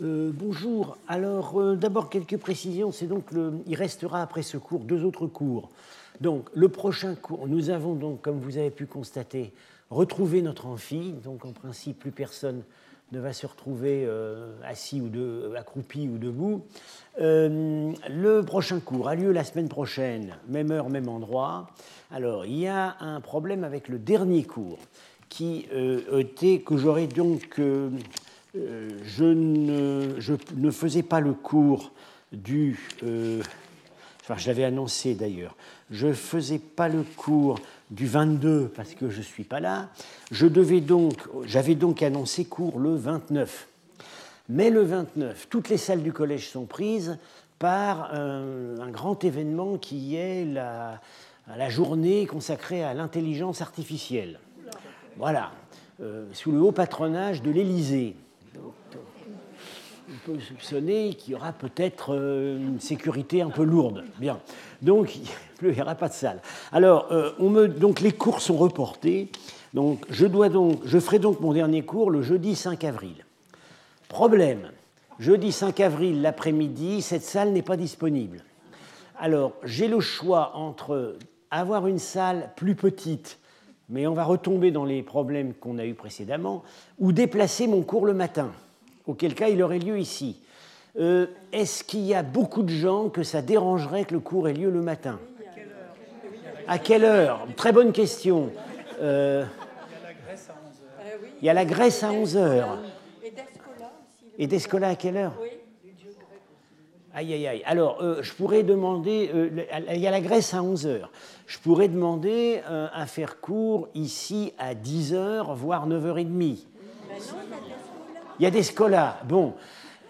Euh, bonjour. Alors, euh, d'abord, quelques précisions. C'est donc il restera après ce cours deux autres cours. Donc, le prochain cours, nous avons donc, comme vous avez pu constater, retrouvé notre amphi. Donc, en principe, plus personne ne va se retrouver euh, assis ou accroupi ou debout. le prochain cours a lieu la semaine prochaine, même heure, même endroit. Alors, il y a un problème avec le dernier cours qui était que j'aurais donc je ne, je, ne, faisais pas le cours du... Euh, je l'avais annoncé d'ailleurs. Je ne faisais pas le cours du 22 parce que je ne suis pas là. Je devais donc, j'avais donc annoncé cours le 29. Mais le 29, toutes les salles du collège sont prises par un, grand événement qui est la, la journée consacrée à l'intelligence artificielle. Voilà, euh, sous le haut patronage de l'Élysée on peut soupçonner qu'il y aura peut-être euh, une sécurité un peu lourde. Bien. Donc, il n'y aura pas de salle. Alors, euh, on me, donc les cours sont reportés. Donc je, dois donc, je ferai donc mon dernier cours le jeudi 5 avril. Problème, jeudi 5 avril l'après-midi, cette salle n'est pas disponible. Alors, j'ai le choix entre avoir une salle plus petite, mais on va retomber dans les problèmes qu'on a eus précédemment, ou déplacer mon cours le matin auquel cas il aurait lieu ici. Euh, est-ce qu'il y a beaucoup de gens que ça dérangerait que le cours ait lieu le matin? À quelle heure? Très bonne question. Euh, il y a la Grèce à 11h. Et d'Escola à quelle heure? Aïe, aïe, aïe. Alors, euh, je pourrais demander, il y a la Grèce à 11h. Je pourrais demander à faire cours ici à 10h, voire 9h30. Il y a des scolas. Bon,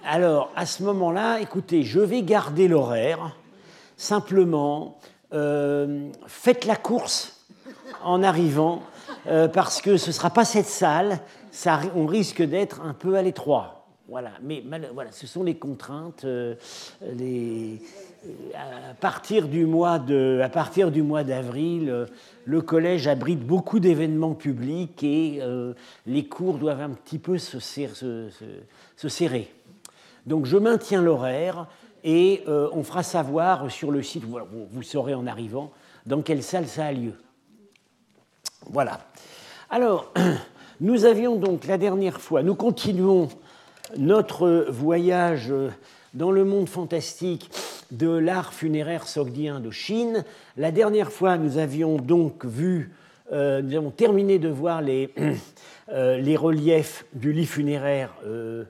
alors à ce moment-là, écoutez, je vais garder l'horaire. Simplement, euh, faites la course en arrivant, euh, parce que ce ne sera pas cette salle. On risque d'être un peu à l'étroit. Voilà, mais voilà, ce sont les contraintes. Euh, les, à partir du mois de, à partir du mois d'avril, le collège abrite beaucoup d'événements publics et euh, les cours doivent un petit peu se, serrer. Donc je maintiens l'horaire et euh, on fera savoir sur le site, vous, vous, saurez en arrivant, dans quelle salle ça a lieu. Voilà. Alors, nous avions donc la dernière fois, nous continuons notre voyage dans le monde fantastique de l'art funéraire sogdien de Chine. La dernière fois, nous avions donc vu, euh, nous avons terminé de voir les, euh, les reliefs du lit funéraire. Euh,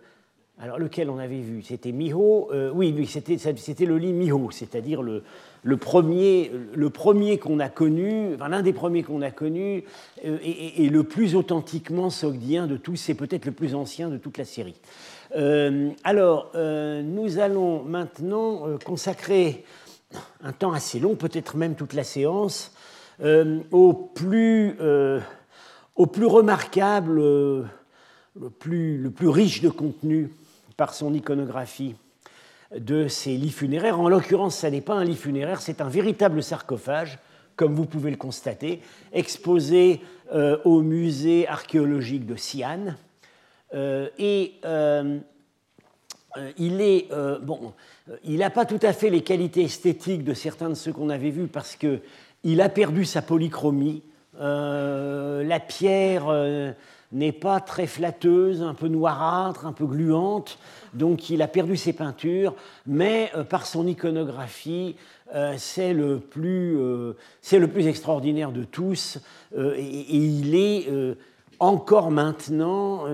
alors, lequel on avait vu? C'était Miho Oui, oui c'était le lit Miho, c'est-à-dire le, le, premier, le premier qu'on a connu, enfin, l'un des premiers qu'on a connu, et, et, le plus authentiquement sogdien de tous, c'est peut-être le plus ancien de toute la série. Euh, alors, euh, nous allons maintenant euh, consacrer un temps assez long, peut-être même toute la séance, au, plus, au plus remarquable, le plus, le plus riche de contenu par son iconographie de ces lits funéraires. En l'occurrence, ce n'est pas un lit funéraire, c'est un véritable sarcophage, comme vous pouvez le constater, exposé au musée archéologique de Xi'an euh, et euh, euh, il est bon, il n'a pas tout à fait les qualités esthétiques de certains de ceux qu'on avait vus parce que il a perdu sa polychromie. la pierre n'est pas très flatteuse, un peu noirâtre, un peu gluante, donc il a perdu ses peintures, mais par son iconographie, c'est le, plus, c'est le plus extraordinaire de tous, et, il est encore maintenant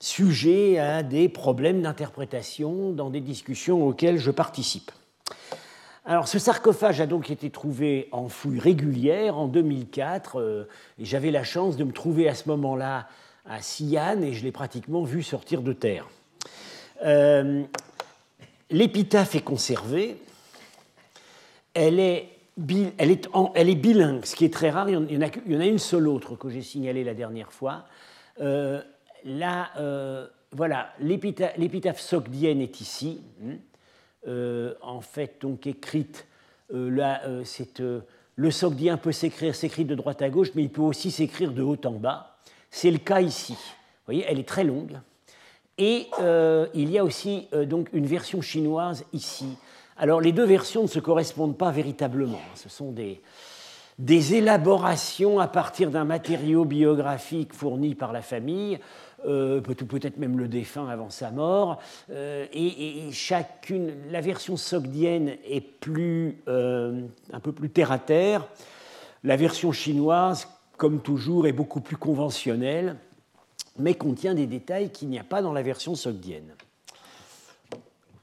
sujet à des problèmes d'interprétation dans des discussions auxquelles je participe. Alors, ce sarcophage a donc été trouvé en fouille régulière en 2004, euh, et j'avais la chance de me trouver à ce moment-là à Xi'an, et je l'ai pratiquement vu sortir de terre. Euh, l'épitaphe est conservée, elle est, bilingue, ce qui est très rare, il y en a, une seule autre que j'ai signalée la dernière fois. Euh, là, euh, voilà, l'épitaphe sogdienne est ici, hein. Euh, en fait, donc écrite, euh, là, c'est, le sogdien peut s'écrire, s'écrit de droite à gauche, mais il peut aussi s'écrire de haut en bas. C'est le cas ici. Vous voyez, elle est très longue. Et il y a aussi donc une version chinoise ici. Alors les deux versions ne se correspondent pas véritablement. Ce sont des élaborations à partir d'un matériau biographique fourni par la famille, euh, peut-être même le défunt avant sa mort. Euh, et, chacune, la version sogdienne est plus, euh, un peu plus terre à terre. La version chinoise, comme toujours, est beaucoup plus conventionnelle, mais contient des détails qu'il n'y a pas dans la version sogdienne.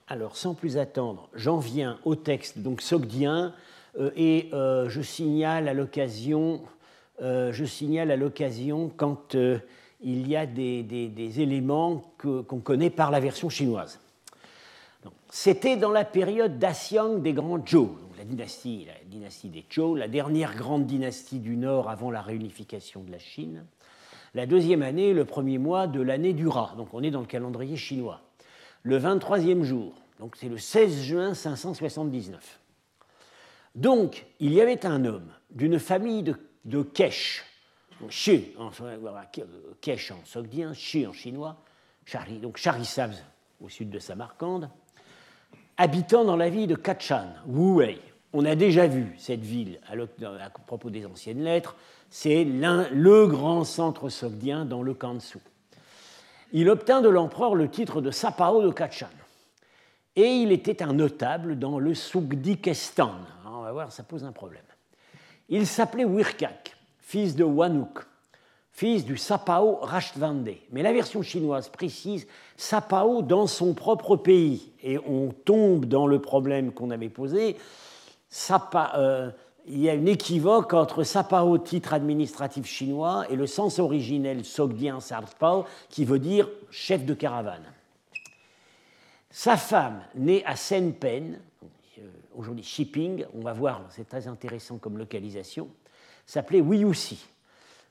Alors, sans plus attendre, j'en viens au texte donc sogdien euh, et je signale à l'occasion, je signale à l'occasion quand il y a des, éléments qu'on connaît par la version chinoise. C'était dans la période d'Axiang des grands Zhou, la dynastie, la dynastie des Zhou, la dernière grande dynastie du Nord avant la réunification de la Chine. La deuxième année, le premier mois de l'année du Ra, donc on est dans le calendrier chinois. Le 23e jour, donc c'est le 16 juin 579. Donc, il y avait un homme d'une famille de, de Kesh, Shi en, sogdien, Shi en chinois, Chari, donc Charisabs au sud de Samarcande, habitant dans la ville de Kachan, Wuwei. On a déjà vu cette ville à, propos des anciennes lettres, c'est le grand centre sogdien dans le Kansu. Il obtint de l'empereur le titre de Sapao de Kachan. Et il était un notable dans le Sugdikestan, voir, ça pose un problème. Il s'appelait Wirkak, fils de Wanuk, fils du Sapao Rashtvande. Mais la version chinoise précise Sapao dans son propre pays. Et on tombe dans le problème qu'on avait posé. Euh, il y a une équivoque entre Sapao, titre administratif chinois, et le sens originel sogdien Sarpao, qui veut dire chef de caravane. Sa femme, née à Senpen, aujourd'hui Shipping, on va voir, c'est très intéressant comme localisation, s'appelait Wiyusi.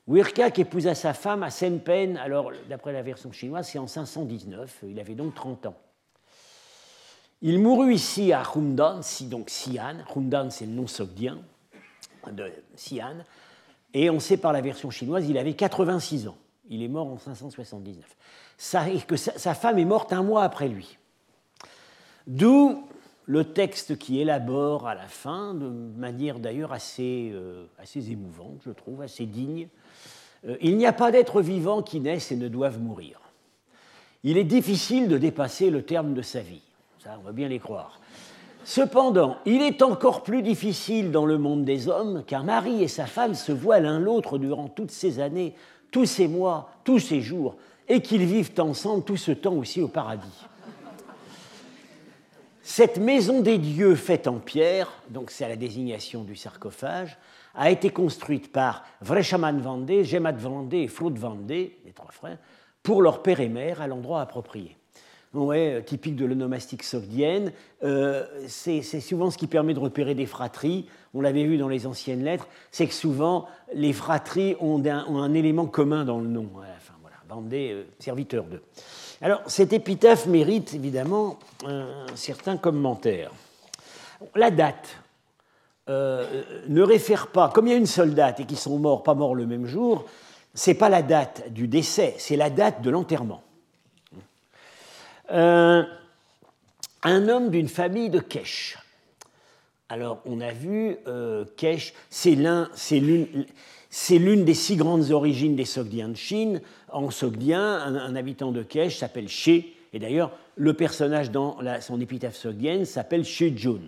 Wirkak épousa sa femme à Senpen, alors d'après la version chinoise, c'est en 519, il avait donc 30 ans. Il mourut ici à Hundan, donc Xi'an. Hundan, c'est le nom sogdien de Xi'an. Et on sait par la version chinoise, il avait 86 ans. Il est mort en 579. que sa femme est morte un mois après lui. D'où le texte qui élabore à la fin, de manière d'ailleurs assez, euh, émouvante, je trouve, assez digne. Euh, il n'y a pas d'êtres vivants qui naissent et ne doivent mourir. Il est difficile de dépasser le terme de sa vie. Ça, on va bien les croire. Cependant, il est encore plus difficile dans le monde des hommes, car Marie et sa femme se voient l'un l'autre durant toutes ces années, tous ces mois, tous ces jours, et qu'ils vivent ensemble tout ce temps aussi au paradis. Cette maison des dieux faite en pierre, donc c'est la désignation du sarcophage, a été construite par Vreshaman Vandé, Gemad Vandé et Floud Vandé, les trois frères, pour leur père et mère à l'endroit approprié. Ouais, euh, typique de l'onomastique sogdienne, euh, c'est souvent ce qui permet de repérer des fratries. On l'avait vu dans les anciennes lettres, c'est que souvent les fratries ont un, élément commun dans le nom. Enfin voilà, Vandé, euh, serviteur d'eux. Alors, cette épitaphe mérite évidemment un certain commentaire. La date euh, ne réfère pas, comme il y a une seule date et qu'ils sont morts, pas morts le même jour, c'est pas la date du décès, c'est la date de l'enterrement. Euh, un homme d'une famille de Kesh. Alors, on a vu euh, Kesh, c'est l'un, c'est l'une c'est l'une des six grandes origines des Sogdiens de Chine. En Sogdien, un, habitant de Kesh s'appelle She, et d'ailleurs, le personnage dans son épitaphe sogdienne s'appelle She Jun.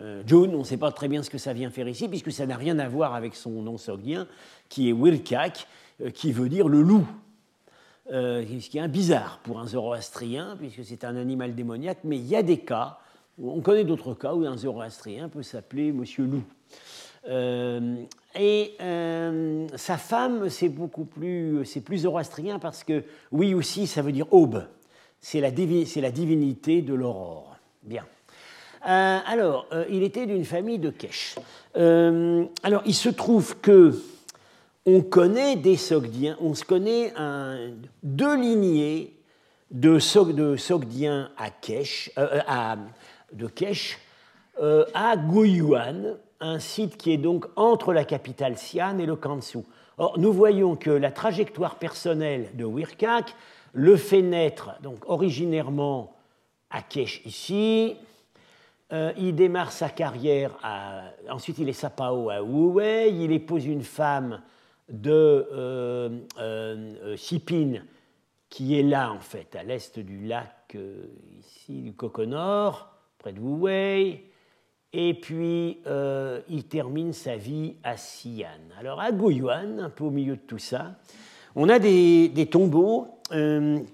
Euh, Jun, on ne sait pas très bien ce que ça vient faire ici, puisque ça n'a rien à voir avec son nom sogdien, qui est Wirkak, euh, qui veut dire le loup. Euh, ce qui est bizarre pour un zoroastrien, puisque c'est un animal démoniaque, mais il y a des cas, on connaît d'autres cas où un zoroastrien peut s'appeler Monsieur Loup. Euh, et euh, sa femme, c'est beaucoup plus, c'est plus zoroastrien parce que oui aussi, ça veut dire aube. C'est la, la, divinité de l'aurore. Bien. Euh, alors, il était d'une famille de Kesh. alors, il se trouve que on connaît des Sogdiens, on se connaît deux lignées de, Sogdiens à Kesh, à, de Kesh à Guyuan, un site qui est donc entre la capitale Xi'an et le Kansu. Or, nous voyons que la trajectoire personnelle de Wirkak le fait naître, donc originairement à Kesh ici. Euh, il démarre sa carrière, à, ensuite il est Sapao à Wuwei, il épouse une femme de euh, euh qui est là en fait, à l'est du lac, ici, du Coconor, près de Wuwei. Et puis, il termine sa vie à Xi'an. Alors, à Guyuan, un peu au milieu de tout ça, on a des, tombeaux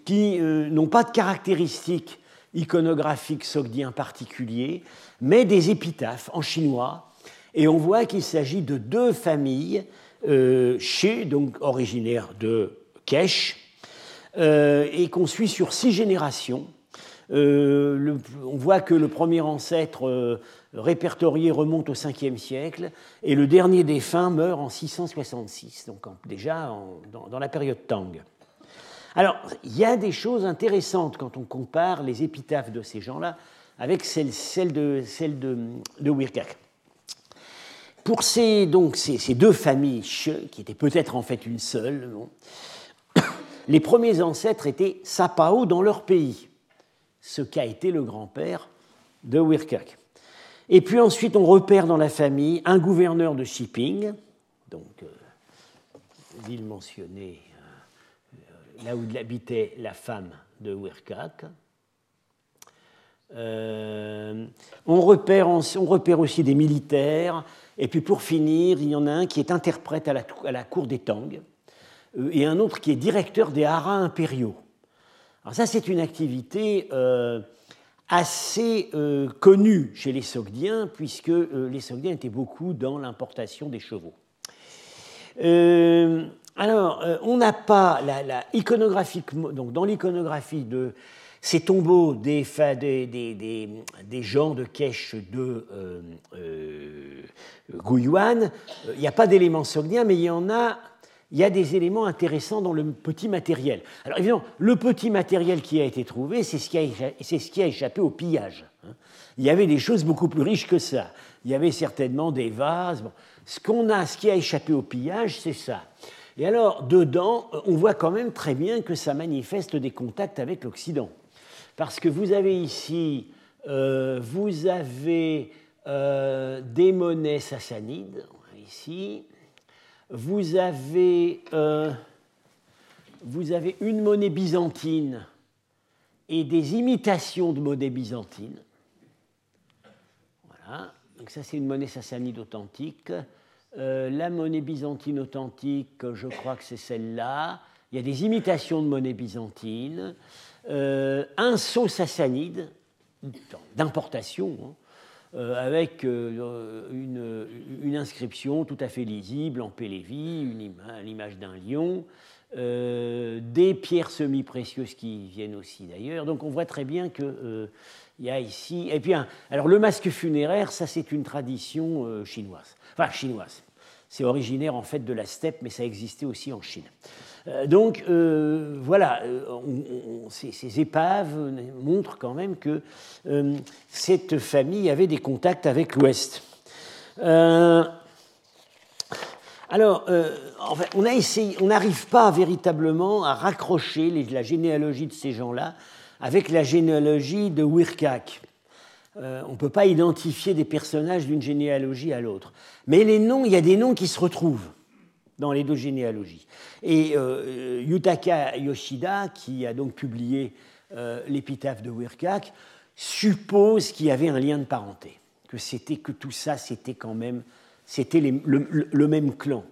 qui n'ont pas de caractéristiques iconographique sogdien particulier, mais des épitaphes en chinois. Et on voit qu'il s'agit de deux familles, euh, chez, donc originaires de Kesh, euh, et qu'on suit sur six générations. Euh, on voit que le premier ancêtre répertorié remonte au 5e siècle, et le dernier défunt meurt en 666, donc déjà dans, la période Tang. Alors, il y a des choses intéressantes quand on compare les épitaphes de ces gens-là avec celles, de, celles. Pour ces, deux familles, qui étaient peut-être en fait une seule, les premiers ancêtres étaient Sapao dans leur pays, ce qu'a été le grand-père de Wirkak. Et puis ensuite, on repère dans la famille un gouverneur de Shipping, donc euh, l'île mentionnée là où habitait la femme de Wirkak. Euh, on, repère, repère, aussi des militaires, et puis pour finir, il y en a un qui est interprète à la, à la cour des Tang, euh, et un autre qui est directeur des haras impériaux. Alors ça, c'est une activité euh, assez connue chez les Sogdiens, puisque les Sogdiens étaient beaucoup dans l'importation des chevaux. Alors, euh, on n'a pas la, donc dans l'iconographie de ces tombeaux des, des, des, gens de Kesh de euh, euh Guyuan, il n'y a pas d'éléments sogdiens, mais il y en a, il y a des éléments intéressants dans le petit matériel. Alors évidemment, le petit matériel qui a été trouvé, c'est ce, qui a échappé au pillage. Hein. Il y avait des choses beaucoup plus riches que ça. Il y avait certainement des vases. Ce qu'on a, ce qui a échappé au pillage, c'est ça. Et alors, dedans, euh, on voit quand même très bien que ça manifeste des contacts avec l'Occident. Parce que vous avez ici, euh, vous avez euh, des monnaies sassanides, ici. Vous avez, vous avez une monnaie byzantine et des imitations de monnaie byzantine. Voilà. Donc ça, c'est une monnaie sassanide authentique. Euh, la monnaie byzantine authentique, je crois que c'est celle-là. Il y a des imitations de monnaie byzantine. Euh, un sceau sassanide d'importation, hein, euh, avec une, inscription tout à fait lisible en Pélévi, l'image d'un lion, des pierres semi-précieuses qui viennent aussi d'ailleurs. Donc on voit très bien qu'il y a ici. Et puis, alors le masque funéraire, ça c'est une tradition chinoise. Enfin, chinoise. C'est originaire en fait de la steppe, mais ça existait aussi en Chine. Euh, donc euh, voilà, euh, ces, épaves montrent quand même que cette famille avait des contacts avec l'Ouest. alors, on n'arrive pas véritablement à raccrocher la généalogie de ces gens-là avec la généalogie de Wirkak. Euh, on ne peut pas identifier des personnages d'une généalogie à l'autre. Mais les noms, il y a des noms qui se retrouvent dans les deux généalogies. Et euh, Yutaka Yoshida, qui a donc publié euh, l'épitaphe de Wirkak, suppose qu'il y avait un lien de parenté, que c'était que tout ça, c'était quand même, c'était le, même clan.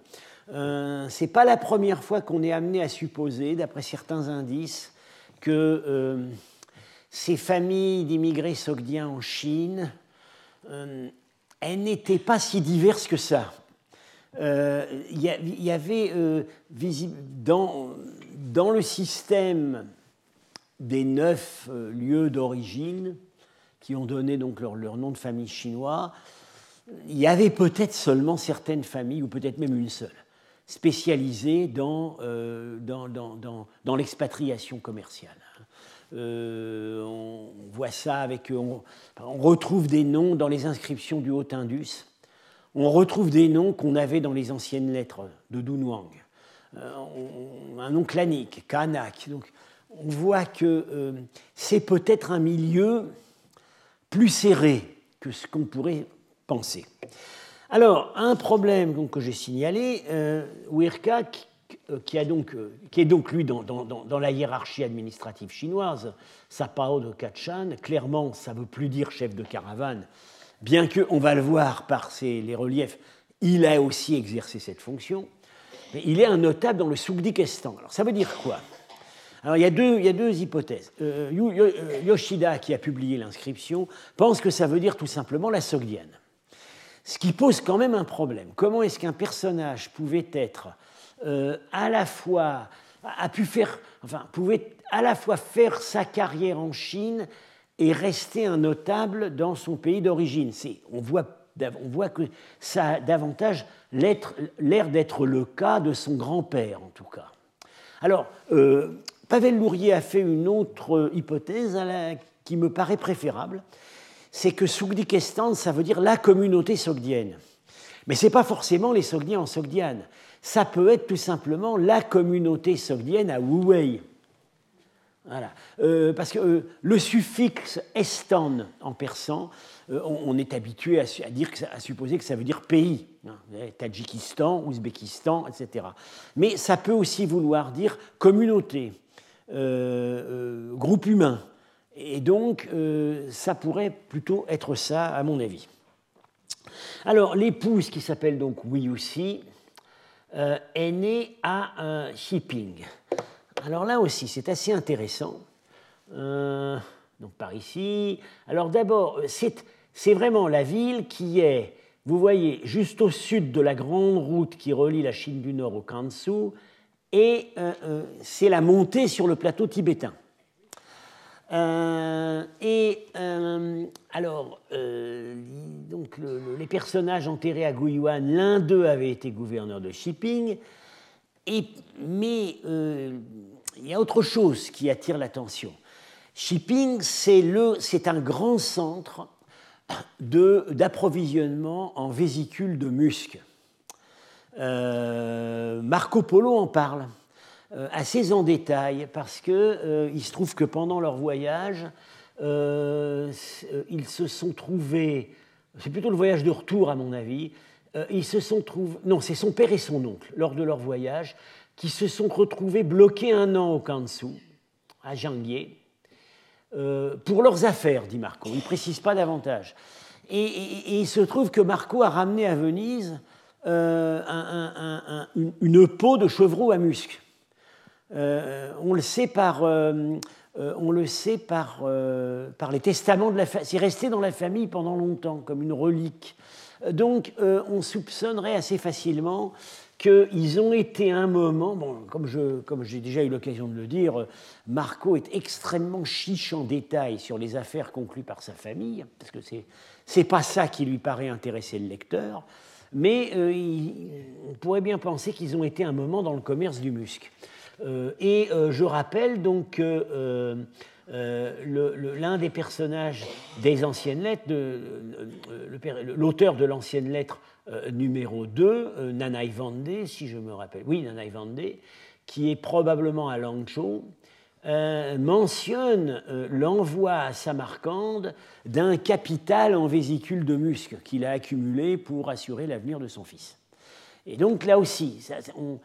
Euh, c'est pas la première fois qu'on est amené à supposer, d'après certains indices, que ces familles d'immigrés sogdiens en Chine, euh, elles n'étaient pas si diverses que ça. Euh, il y, avait euh, dans, le système des neuf lieux d'origine qui ont donné donc leur, nom de famille chinois, il y avait peut-être seulement certaines familles, ou peut-être même une seule, spécialisées dans l'expatriation commerciale. Euh, on voit ça avec. On, retrouve des noms dans les inscriptions du Haut-Indus. On retrouve des noms qu'on avait dans les anciennes lettres de Dunhuang. Euh, un nom clanique, Kanak. Donc, on voit que c'est peut-être un milieu plus serré que ce qu'on pourrait penser. Alors, un problème que j'ai signalé, euh, Wirka, qui, a donc, qui, est donc lui dans, la hiérarchie administrative chinoise, Sapao de Kachan, clairement ça ne veut plus dire chef de caravane, bien que, on va le voir par les reliefs, il a aussi exercé cette fonction, mais il est un notable dans le Soukdikestan. Alors ça veut dire quoi? Alors il y, a deux, hypothèses. Euh, euh, Yoshida, qui a publié l'inscription, pense que ça veut dire tout simplement la Sogdienne. Ce qui pose quand même un problème. Comment est-ce qu'un personnage pouvait être euh, à la fois a pu faire, enfin, pouvait à la fois faire sa carrière en Chine et rester un notable dans son pays d'origine. On voit, on voit que ça a davantage l'air d'être le cas de son grand-père, en tout cas. Alors, euh, Pavel Lourier a fait une autre hypothèse qui me paraît préférable, c'est que Sougdikestan, ça veut dire la communauté sogdienne. Mais ce n'est pas forcément les Sogdiens en Sogdiane. Ça peut être tout simplement la communauté sogdienne à Wuwei. Voilà. Euh, parce que euh, le suffixe estan en persan, euh, on, est habitué à, dire à supposer que ça veut dire pays, hein, Tadjikistan, Ouzbékistan, etc. Mais ça peut aussi vouloir dire communauté, groupe humain. Et donc, ça pourrait plutôt être ça, à mon avis. Alors, l'épouse, qui s'appelle donc Wiyusi, euh, est née à Xiping. Alors là aussi, c'est assez intéressant. Euh, donc par ici. Alors d'abord, c'est vraiment la ville qui est, vous voyez, juste au sud de la grande route qui relie la Chine du Nord au Kansu, et c'est la montée sur le plateau tibétain. Euh, et euh, alors, euh, donc les personnages enterrés à Guyuan, l'un d'eux avait été gouverneur de Shipping, mais il y a autre chose qui attire l'attention. Shipping, c'est un grand centre d'approvisionnement en vésicules de musc. Marco Polo en parle. Euh, assez en détail parce qu'il euh, il se trouve que pendant leur voyage, euh, ils se sont trouvés, c'est plutôt le voyage de retour à mon avis, ils se sont trouvés, non, c'est son père et son oncle, lors de leur voyage, qui se sont retrouvés bloqués un an au Kansu, à Jangier, pour leurs affaires, dit Marco. Il ne précise pas davantage. Et, il se trouve que Marco a ramené à Venise une, peau de chevreau à musc. Euh, on le sait par, euh, euh, on le sait par, par les testaments de la famille. C'est resté dans la famille pendant longtemps, comme une relique. Donc, on soupçonnerait assez facilement qu'ils ont été un moment, bon, comme, comme j'ai déjà eu l'occasion de le dire, Marco est extrêmement chiche en détail sur les affaires conclues par sa famille, parce que c'est n'est pas ça qui lui paraît intéresser le lecteur, mais on pourrait bien penser qu'ils ont été un moment dans le commerce du musc. Euh, et euh, je rappelle donc que euh, l'un des personnages des anciennes lettres, l'auteur de l'ancienne lettre numéro 2, Nanai Vandé, si je me rappelle, oui, Nanai Vandé, qui est probablement à Langzhou, mentionne l'envoi à Samarcande d'un capital en vésicule de musc qu'il a accumulé pour assurer l'avenir de son fils. Et donc là aussi, on,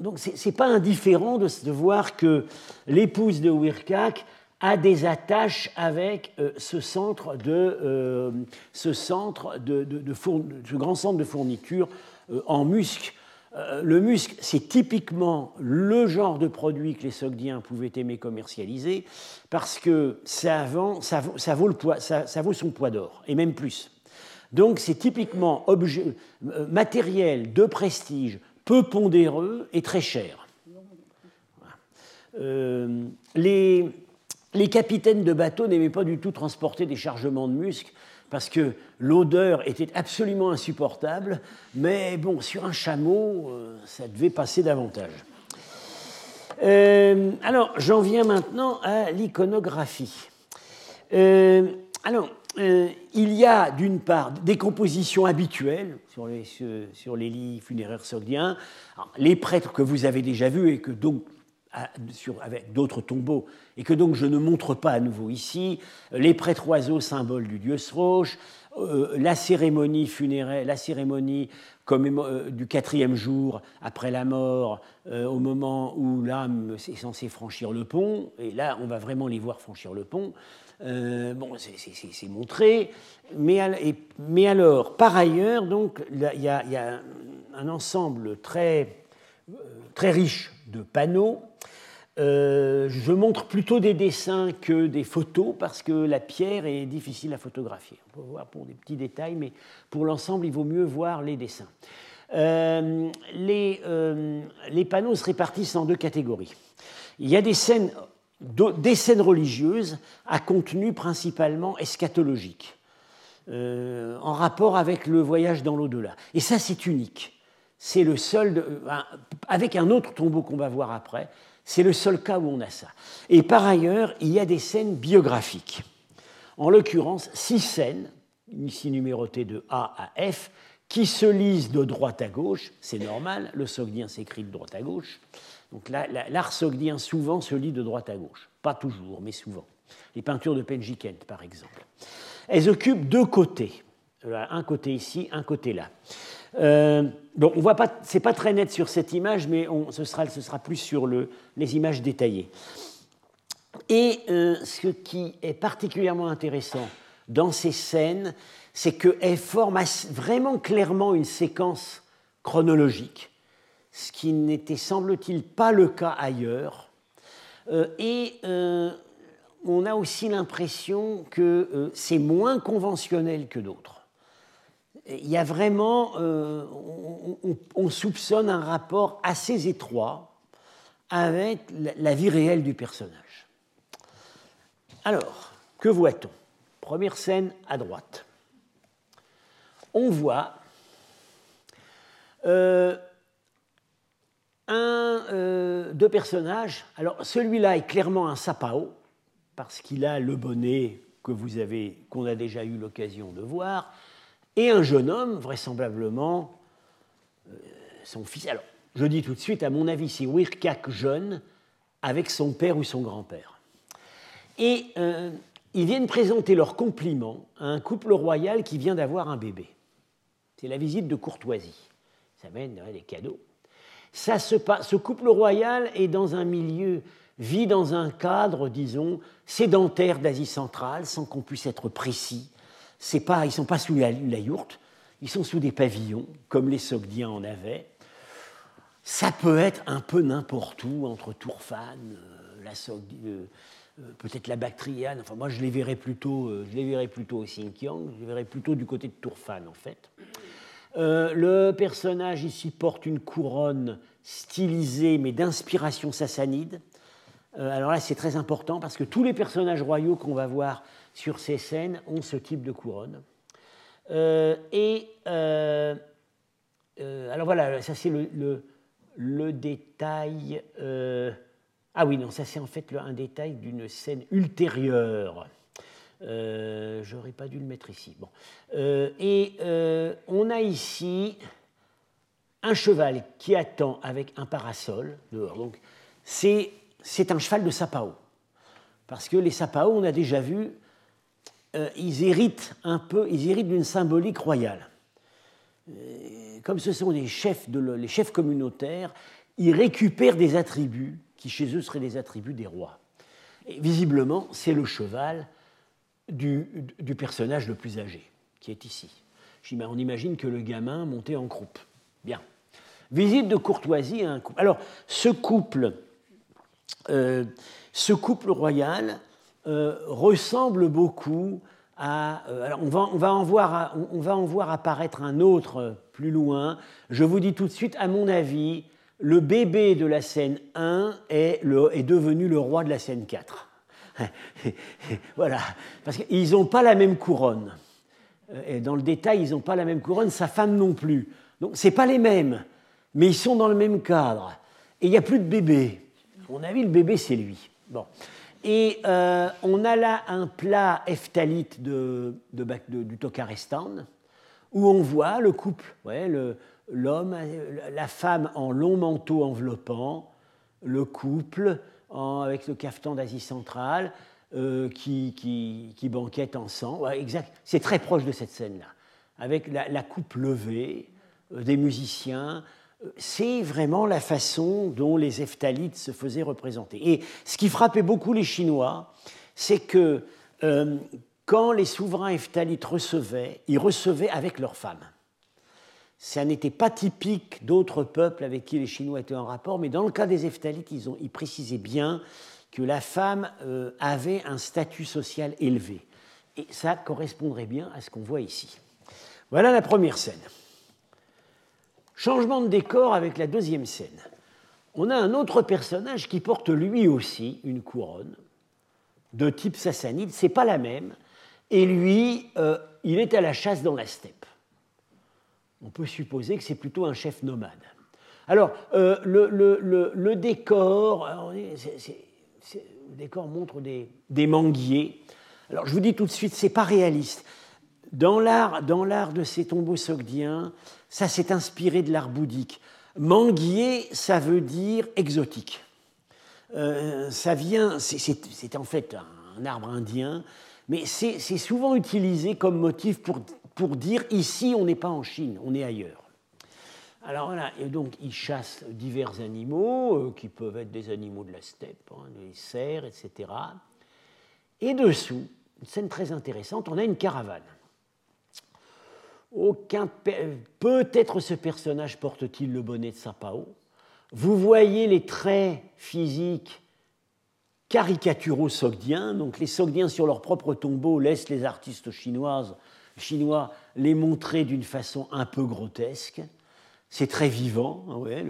donc ce n'est pas indifférent de, voir que l'épouse de Wirkak a des attaches avec euh, ce centre de, euh, ce centre de, ce grand centre de fourniture euh, en musc. le musc, c'est typiquement le genre de produit que les Sogdiens pouvaient aimer commercialiser parce que ça, vaut, ça vaut son poids d'or, et même plus. Donc c'est typiquement objet, matériel de prestige peu pondéreux et très cher. Euh, les, les, capitaines de bateaux n'aimaient pas du tout transporter des chargements de muscles parce que l'odeur était absolument insupportable, mais bon, sur un chameau, euh, ça devait passer davantage. Euh, alors, j'en viens maintenant à l'iconographie. alors, euh, il y a d'une part des compositions habituelles sur les, sur les lits funéraires sogdiens, les prêtres que vous avez déjà vus et que donc avec d'autres tombeaux, et que donc je ne montre pas à nouveau ici, les prêtres oiseaux, symbole du dieu Sroche, euh, la cérémonie funéraire, la cérémonie euh, du quatrième jour après la mort, euh, au moment où l'âme est censée franchir le pont, et là on va vraiment les voir franchir le pont. Bon, c'est montré, mais, alors, par ailleurs, donc, il y, a un ensemble très, très riche de panneaux euh, je montre plutôt des dessins que des photos parce que la pierre est difficile à photographier. On peut voir pour des petits détails, mais pour l'ensemble, il vaut mieux voir les dessins. Euh, les, euh, les, panneaux se répartissent en deux catégories. Il y a des scènes, des scènes religieuses à contenu principalement eschatologique, en rapport avec le voyage dans l'au-delà. Et ça, c'est unique. C'est le seul, avec un autre tombeau qu'on va voir après, c'est le seul cas où on a ça. Et par ailleurs, il y a des scènes biographiques. En l'occurrence, six scènes, ici numérotées de A à F, qui se lisent de droite à gauche. C'est normal, le sogdien s'écrit de droite à gauche. Donc l'art sogdien souvent se lit de droite à gauche. Pas toujours, mais souvent. Les peintures de Penjikent, par exemple. Elles occupent deux côtés. Un côté ici, un côté là. Euh, bon, on voit pas, c'est pas très net sur cette image, mais on, ce, sera, plus sur le, les images détaillées. Et euh, ce qui est particulièrement intéressant dans ces scènes, c'est qu'elles forment vraiment clairement une séquence chronologique, ce qui n'était, semble-t-il, pas le cas ailleurs. Euh, et on a aussi l'impression que c'est moins conventionnel que d'autres il y a vraiment, euh, on, soupçonne un rapport assez étroit avec la, vie réelle du personnage. Alors, que voit-on? Première scène à droite. On voit euh, un, euh, deux personnages. Alors, celui-là est clairement un sapao, parce qu'il a le bonnet que vous avez, qu'on a déjà eu l'occasion de voir et un jeune homme, vraisemblablement euh, son fils. Alors, je dis tout de suite, à mon avis, c'est Wirkak jeune avec son père ou son grand-père. Et euh, ils viennent présenter leurs compliments à un couple royal qui vient d'avoir un bébé. C'est la visite de courtoisie. Ça mène des cadeaux. Ça se ce couple royal est dans un milieu, vit dans un cadre, disons, sédentaire d'Asie centrale, sans qu'on puisse être précis pas, ils ne sont pas sous la, yourte, ils sont sous des pavillons, comme les Sogdiens en avaient. Ça peut être un peu n'importe où, entre Tourfane, euh, la euh, euh, peut-être la Bactriane. Enfin, moi, je les verrais plutôt, je les verrais plutôt au Xinjiang, je les verrais plutôt du côté de Tourfane, en fait. Le personnage ici porte une couronne stylisée, mais d'inspiration sassanide. alors là, c'est très important parce que tous les personnages royaux qu'on va voir sur ces scènes ont ce type de couronne. Euh, et euh, euh, alors voilà, ça c'est le, détail. ah oui, non, ça c'est en fait un détail d'une scène ultérieure. J'aurais pas dû le mettre ici. Bon. et on a ici un cheval qui attend avec un parasol dehors. Donc c'est un cheval de sapao. Parce que les sapao, on a déjà vu, euh, ils héritent un peu, ils héritent d'une symbolique royale. Euh, comme ce sont les chefs, de, les chefs communautaires, ils récupèrent des attributs qui chez eux seraient des attributs des rois. Et visiblement, c'est le cheval du, personnage le plus âgé, qui est ici. On imagine que le gamin montait en croupe. Bien. Visite de courtoisie à un couple. Alors, ce couple, euh, ce couple royal, euh, ressemble beaucoup à... Euh, alors on va, on, va en voir, on va en voir apparaître un autre euh, plus loin. Je vous dis tout de suite, à mon avis, le bébé de la scène 1 est, le, est devenu le roi de la scène 4. voilà, parce qu'ils n'ont pas la même couronne. Et dans le détail, ils n'ont pas la même couronne, sa femme non plus. Donc, ce pas les mêmes, mais ils sont dans le même cadre. Et il n'y a plus de bébé. À mon avis, le bébé, c'est lui. Bon. Et euh, on a là un plat eftalite de, du Tokarestan, où on voit le couple, l'homme, la femme en long manteau enveloppant, le couple avec le cafetan d'Asie centrale euh, qui, qui, banquette ensemble. exact. C'est très proche de cette scène-là, avec la, coupe levée, euh, des musiciens. C'est vraiment la façon dont les Eftalites se faisaient représenter. Et ce qui frappait beaucoup les Chinois, c'est que quand les souverains Eftalites recevaient, ils recevaient avec leurs femmes. Ça n'était pas typique d'autres peuples avec qui les Chinois étaient en rapport, mais dans le cas des Eftalites, ils, ils précisaient bien que la femme euh, avait un statut social élevé. Et ça correspondrait bien à ce qu'on voit ici. Voilà la première scène. Changement de décor avec la deuxième scène. On a un autre personnage qui porte lui aussi une couronne de type sassanide. C'est pas la même. Et lui, euh, il est à la chasse dans la steppe on peut supposer que c'est plutôt un chef nomade. Alors, euh, le, décor, le décor montre des, manguiers. Alors, je vous dis tout de suite, c'est pas réaliste. Dans l'art, dans l'art de ces tombeaux sogdiens, ça s'est inspiré de l'art bouddhique. Manguier, ça veut dire exotique. Euh, ça vient, c'est en fait un arbre indien, mais c'est souvent utilisé comme motif pour pour dire ici, on n'est pas en Chine, on est ailleurs. Alors voilà, et donc ils chassent divers animaux, euh, qui peuvent être des animaux de la steppe, hein, des cerfs, etc. Et dessous, une scène très intéressante, on a une caravane. Aucun Peut-être ce personnage porte-t-il le bonnet de Sapao. Vous voyez les traits physiques caricaturaux sogdiens. Donc les sogdiens sur leur propre tombeau laissent les artistes chinoises Chinois les montrer d'une façon un peu grotesque. C'est très vivant, hein,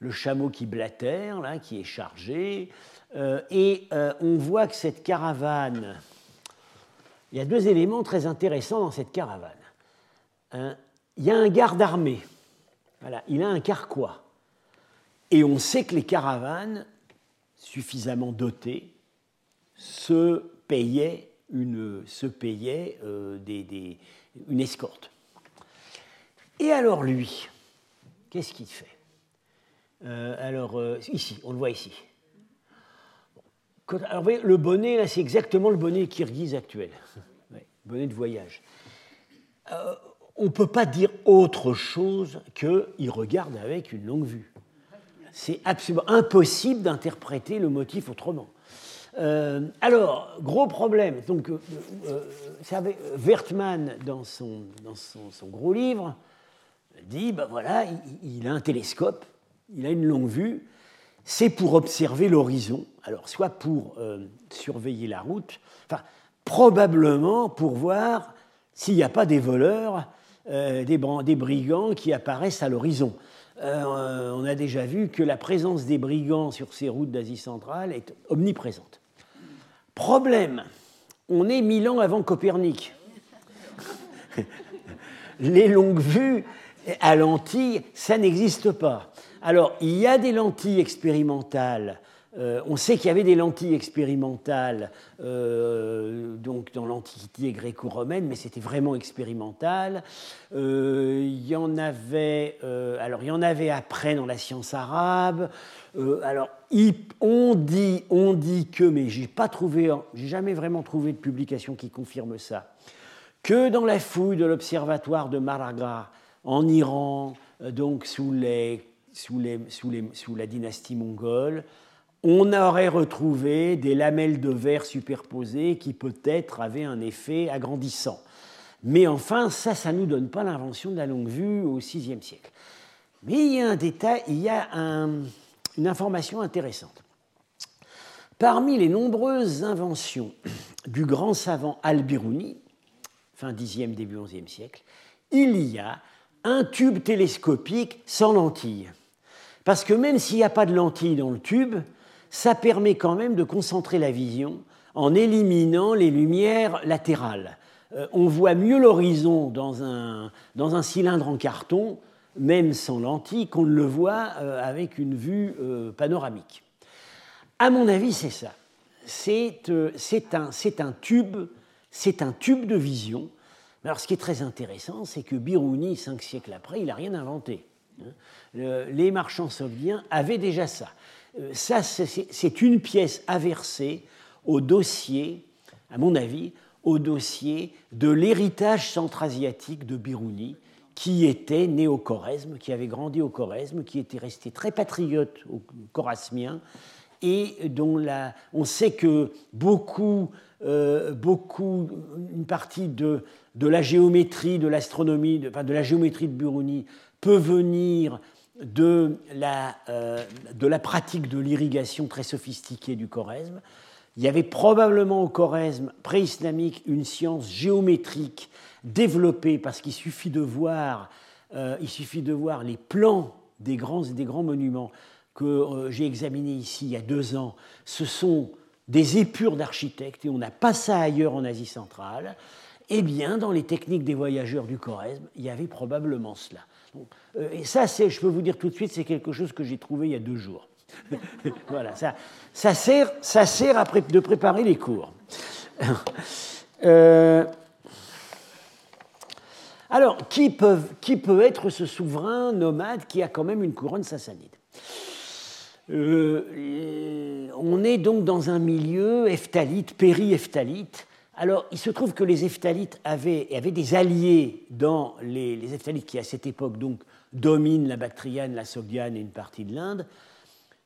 le, chameau qui blatère, là, qui est chargé. Euh, et euh, on voit que cette caravane, il y a deux éléments très intéressants dans cette caravane. Il y a un garde armé, voilà, il a un carquois. Et on sait que les caravanes, suffisamment dotées, se payaient se payait euh, une escorte. Et alors lui, qu'est-ce qu'il fait? Euh, Alors euh, ici, on le voit ici. alors, le bonnet, là, c'est exactement le bonnet kirghiz actuel, bonnet de voyage. on ne peut pas dire autre chose qu'il regarde avec une longue vue. C'est absolument impossible d'interpréter le motif autrement. Euh, alors, gros problème. Donc, euh, euh Wertmann, dans, son, gros livre, dit ben voilà, il, a un télescope, il a une longue vue, c'est pour observer l'horizon, alors soit pour surveiller la route, probablement pour voir s'il n'y a pas des voleurs, des, brigands qui apparaissent à l'horizon. on a déjà vu que la présence des brigands sur ces routes d'Asie centrale est omniprésente. Problème, on est mille ans avant Copernic. Les longues vues à lentilles, ça n'existe pas. Alors, il y a des lentilles expérimentales. Euh, on sait qu'il y avait des lentilles expérimentales euh, donc dans l'Antiquité gréco-romaine, mais c'était vraiment expérimental. Euh, il y en avait, alors il y en avait après dans la science arabe. Alors, on dit, on dit que, mais j'ai pas trouvé, j'ai jamais vraiment trouvé de publication qui confirme ça, que dans la fouille de l'observatoire de Maraga en Iran, euh, donc sous, sous la dynastie mongole, on aurait retrouvé des lamelles de verre superposées qui peut-être avaient un effet agrandissant. Mais enfin, ça, ça ne nous donne pas l'invention de la longue vue au VIe siècle. Mais il y a un détail, il y a un, une information intéressante. Parmi les nombreuses inventions du grand savant Al-Biruni, fin Xe, début XIe siècle, il y a un tube télescopique sans lentille. Parce que même s'il n'y a pas de lentille dans le tube, ça permet quand même de concentrer la vision en éliminant les lumières latérales. Euh, on voit mieux l'horizon dans un, dans un cylindre en carton même sans lentille, qu'on le voit euh, avec une vue euh, panoramique. À mon avis, c'est ça. Euh, c'est un, tube, un tube de vision. Alors, ce qui est très intéressant, c'est que Biruni, cinq siècles après, il n'a rien inventé. Hein. les marchands sogdiens avaient déjà ça. Euh, ça, c'est une pièce aversée au dossier, à mon avis, au dossier de l'héritage centra-asiatique de Biruni, qui était né au Choresme, qui avait grandi au Choresme, qui était resté très patriote au chorasmien, et dont la, on sait que beaucoup, euh, beaucoup une partie de, de la géométrie, de l'astronomie, de, enfin de la géométrie de Biruni peut venir de la, euh, de la pratique de l'irrigation très sophistiquée du Choresme. Il y avait probablement au Choresme pré-islamique une science géométrique développée parce qu'il suffit de voir, euh, il suffit de voir les plans des grands des grands monuments que euh, j'ai examinés ici il y a deux ans. Ce sont des épures d'architectes et on n'a pas ça ailleurs en Asie centrale. Eh bien, dans les techniques des voyageurs du Choresme, il y avait probablement cela. Euh, et ça, je peux vous dire tout de suite, c'est quelque chose que j'ai trouvé il y a deux jours. voilà, ça, ça, sert, ça sert à de préparer les cours. Euh, alors, qui peut, qui peut, être ce souverain nomade qui a quand même une couronne sassanide? Euh, On est donc dans un milieu ephtalite, péri-ephtalite. Alors, il se trouve que les ephthalites avaient, avaient des alliés dans les, les ephthalites qui, à cette époque, donc, dominent la Bactriane, la Sogdiane et une partie de l'Inde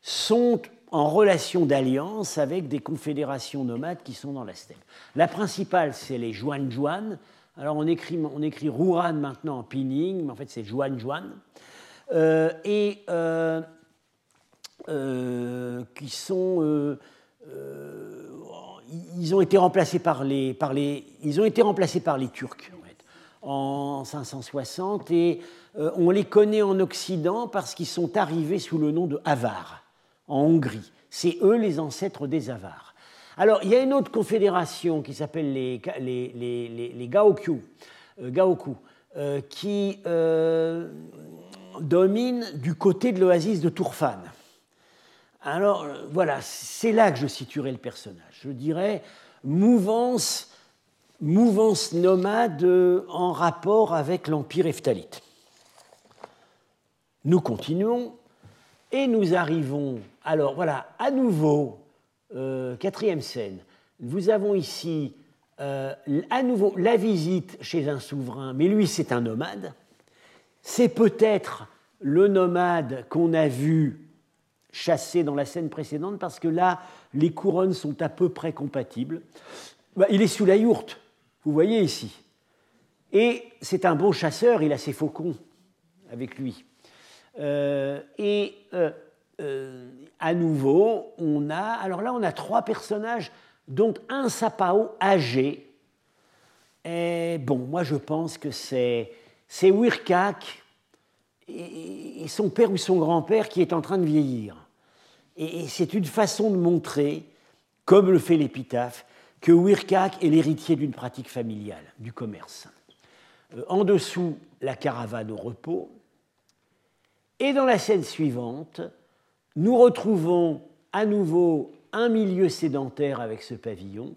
sont en relation d'alliance avec des confédérations nomades qui sont dans la steppe. La principale, c'est les Juan-Juan. Alors on écrit, on maintenant en pinning, mais en fait c'est Juan-Juan. Euh, et euh, euh, qui sont. ils ont été remplacés par les, Turcs en, 560 et on les connaît en Occident parce qu'ils sont arrivés sous le nom de Avar en Hongrie. C'est eux les ancêtres des Avars. Alors, il y a une autre confédération qui s'appelle les, les, les, Gaoku, euh, euh, qui euh, domine du côté de l'oasis de Tourfan. Alors, voilà, c'est là que je situerai le personnage. Je dirais mouvance, mouvance nomade en rapport avec l'empire ephtalite. Nous continuons et nous arrivons alors voilà, à nouveau, euh, quatrième scène, nous avons ici euh, à nouveau la visite chez un souverain, mais lui c'est un nomade. C'est peut-être le nomade qu'on a vu chasser dans la scène précédente, parce que là, les couronnes sont à peu près compatibles. Bah, il est sous la yourte, vous voyez ici. Et c'est un bon chasseur, il a ses faucons avec lui. Euh, et à nouveau, on a. Alors là, on a trois personnages, dont un sapao âgé. Et bon, moi, je pense que c'est c'est et son père ou son grand-père qui est en train de vieillir. Et c'est une façon de montrer, comme le fait l'épitaphe, que Wirkak est l'héritier d'une pratique familiale, du commerce. Euh, en dessous, la caravane au repos. Et dans la scène suivante, nous retrouvons à nouveau un milieu sédentaire avec ce pavillon,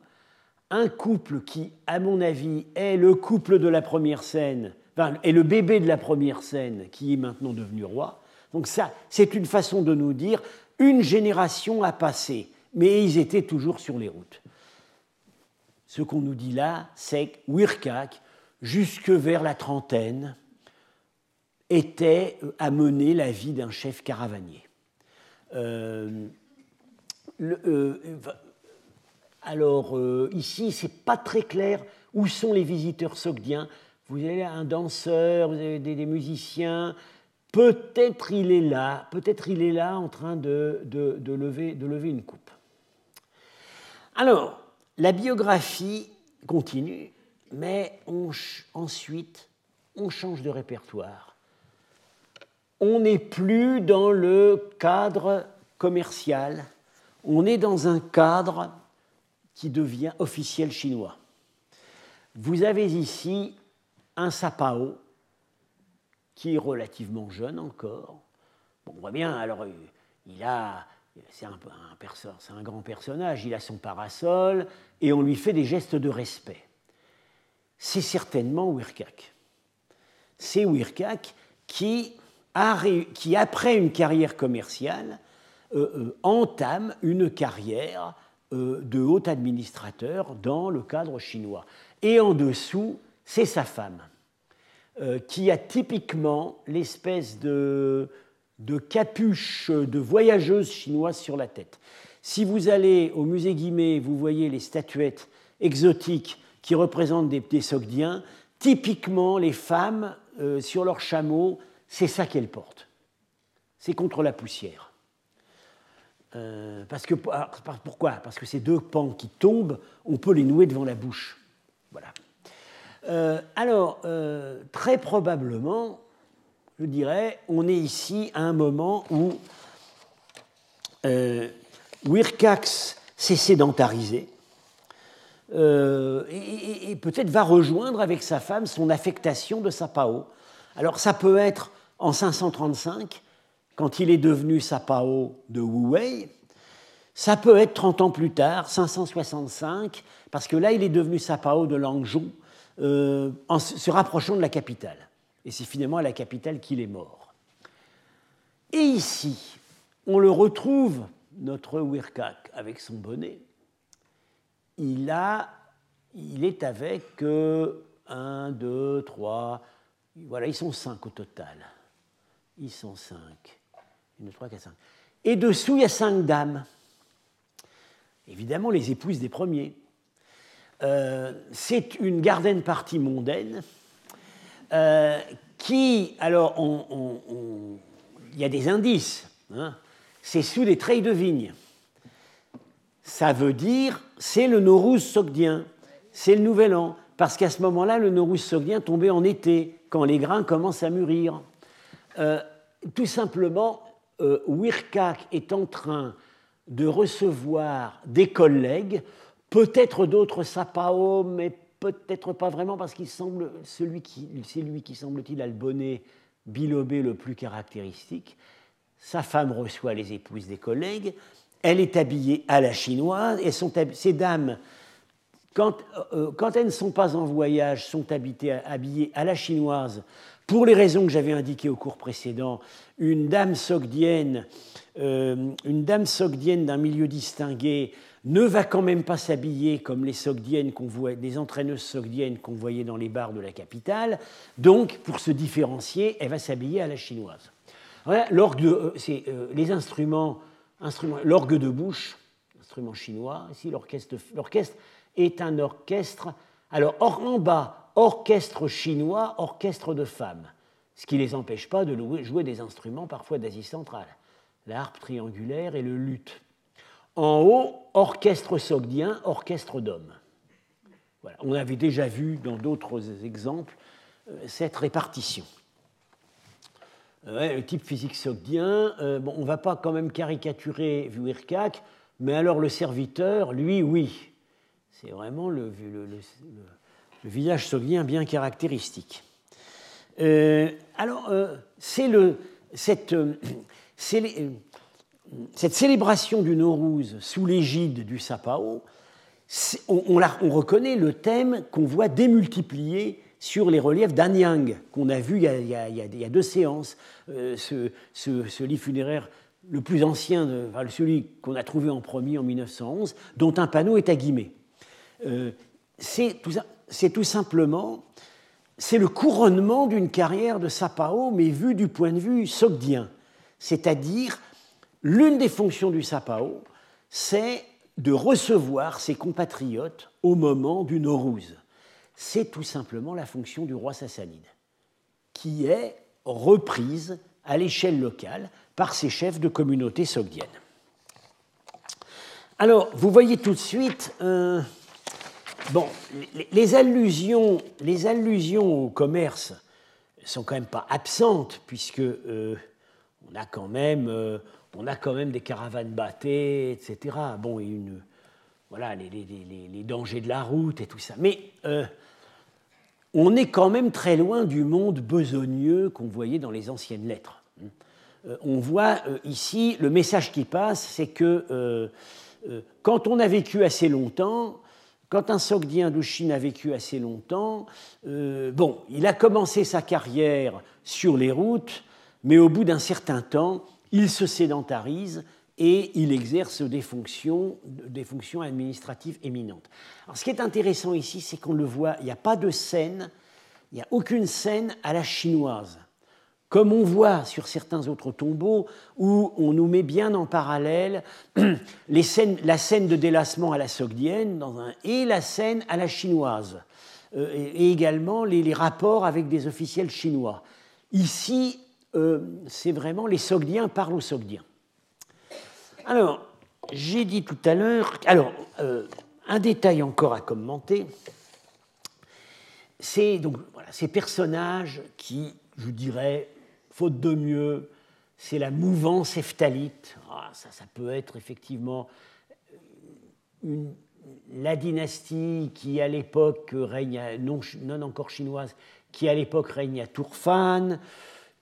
un couple qui, à mon avis, est le couple de la première scène, enfin, est le bébé de la première scène qui est maintenant devenu roi. Donc ça, c'est une façon de nous dire, une génération a passé, mais ils étaient toujours sur les routes. Ce qu'on nous dit là, c'est que Wirkak, jusque vers la trentaine, était à mener la vie d'un chef caravanier. Euh, euh, alors, euh, ici, c'est pas très clair où sont les visiteurs sogdiens. Vous avez un danseur, vous avez des, musiciens. Peut-être il est là, peut-être il est là en train de, lever, de lever une coupe. Alors, la biographie continue, mais ensuite, on change de répertoire on n'est plus dans le cadre commercial, on est dans un cadre qui devient officiel chinois. Vous avez ici un sapao qui est relativement jeune encore. on voit bien, alors il a, c'est un, un, un grand personnage, il a son parasol et on lui fait des gestes de respect. C'est certainement Wirkak. C'est Wirkak qui qui, après une carrière commerciale, entame une carrière de haut administrateur dans le cadre chinois. Et en dessous, c'est sa femme, qui a typiquement l'espèce de, de capuche de voyageuse chinoise sur la tête. Si vous allez au musée Guimet, vous voyez les statuettes exotiques qui représentent des, Sogdiens, typiquement les femmes euh, sur leurs chameaux, c'est ça qu'elles portent. C'est contre la poussière. Euh, parce que, pourquoi? Parce que ces deux pans qui tombent, on peut les nouer devant la bouche. Voilà. Euh, alors, très probablement, je dirais, on est ici à un moment où Wirkax s'est sédentarisé euh, et, peut-être va rejoindre avec sa femme son affectation de Sapao. Alors ça peut être en 535, quand il est devenu Sapao de Wu Wei. Ça peut être 30 ans plus tard, 565, parce que là il est devenu Sapao de Langzhou, euh, en se rapprochant de la capitale. Et c'est finalement à la capitale qu'il est mort. Et ici, on le retrouve notre Wirkak avec son bonnet, il, a, il est avec 1, 2, 3, voilà, ils sont 5 au total. Ils sont 5. 1, 2, 3, 4, 5. Et dessous, il y a 5 dames. Évidemment, les épouses des premiers. Euh, c'est une garden partie mondaine euh, qui, alors, il y a des indices. Hein, c'est sous des treilles de vigne. Ça veut dire, c'est le Nowruz sogdien, c'est le nouvel an, parce qu'à ce moment-là, le Nowruz sogdien tombait en été, quand les grains commencent à mûrir. Euh, tout simplement, euh, Wirkak est en train de recevoir des collègues, peut-être d'autres Sapao, mais peut-être pas vraiment, parce qu'il semble, celui qui, c'est lui qui semble-t-il a le bonnet bilobé le plus caractéristique. Sa femme reçoit les épouses des collègues. Elle est habillée à la chinoise. Et sont, ces dames, quand, euh, quand, elles ne sont pas en voyage, sont habillées à la chinoise pour les raisons que j'avais indiquées au cours précédent. Une dame sogdienne, euh, une dame sogdienne d'un milieu distingué ne va quand même pas s'habiller comme les sogdiennes qu'on voit, les entraîneuses sogdiennes qu'on voyait dans les bars de la capitale. Donc, pour se différencier, elle va s'habiller à la chinoise. L'orgue, euh, c'est euh, les instruments, l'orgue de bouche, instrument chinois. Ici, l'orchestre est un orchestre. Alors, en bas, orchestre chinois, orchestre de femmes, ce qui ne les empêche pas de jouer des instruments parfois d'Asie centrale, la harpe triangulaire et le luth. En haut, orchestre sogdien, orchestre d'hommes. Voilà. On avait déjà vu dans d'autres exemples euh, cette répartition. Euh, le type physique sogdien, euh, bon, on ne va pas quand même caricaturer Vuirkak, mais alors le serviteur, lui, oui. C'est vraiment le, visage sogdien bien caractéristique. Euh, alors, c'est cette, cette, célébration du Nowruz sous l'égide du Sapao, on, on, on, reconnaît le thème qu'on voit démultiplié sur les reliefs d'Anyang, qu'on a vu il y a, deux séances. Euh, ce, lit funéraire le plus ancien, celui qu'on a trouvé en premier en 1911, dont un panneau est à. Euh, c'est tout, simplement c'est le couronnement d'une carrière de Sapao, mais vu du point de vue sogdien. C'est-à-dire, l'une des fonctions du Sapao, c'est de recevoir ses compatriotes au moment du Nowruz c'est tout simplement la fonction du roi sassanide, qui est reprise à l'échelle locale par ses chefs de communauté sogdienne. Alors, vous voyez tout de suite, bon, les, allusions, les allusions au commerce sont quand même pas absentes, puisque euh, on, a quand même, euh, on a quand même des caravanes battées, etc. Bon, et une, voilà, les, dangers de la route et tout ça. Mais on est quand même très loin du monde besogneux qu'on voyait dans les anciennes lettres. Euh, on voit euh, ici, le message qui passe, c'est que euh, quand on a vécu assez longtemps, quand un Sogdien de Chine a vécu assez longtemps, bon, il a commencé sa carrière sur les routes, mais au bout d'un certain temps, il se sédentarise et il exerce des fonctions, des fonctions administratives éminentes. Alors, ce qui est intéressant ici, c'est qu'on le voit, il n'y a pas de scène, il n'y a aucune scène à la chinoise comme on voit sur certains autres tombeaux, où on nous met bien en parallèle la scène de délassement à la sogdienne et la scène à la chinoise, euh, et, également les, rapports avec des officiels chinois. Ici, euh, c'est vraiment les sogdiens parlent aux sogdiens. Alors, j'ai dit tout à l'heure, alors, euh, un détail encore à commenter, c'est donc ces personnages qui, je dirais, faute de mieux, c'est la mouvance ephthalite. Ah, ça, ça peut être effectivement euh, la dynastie qui, à l'époque, règne, non, non, encore chinoise, qui à l'époque règne à Tourfan.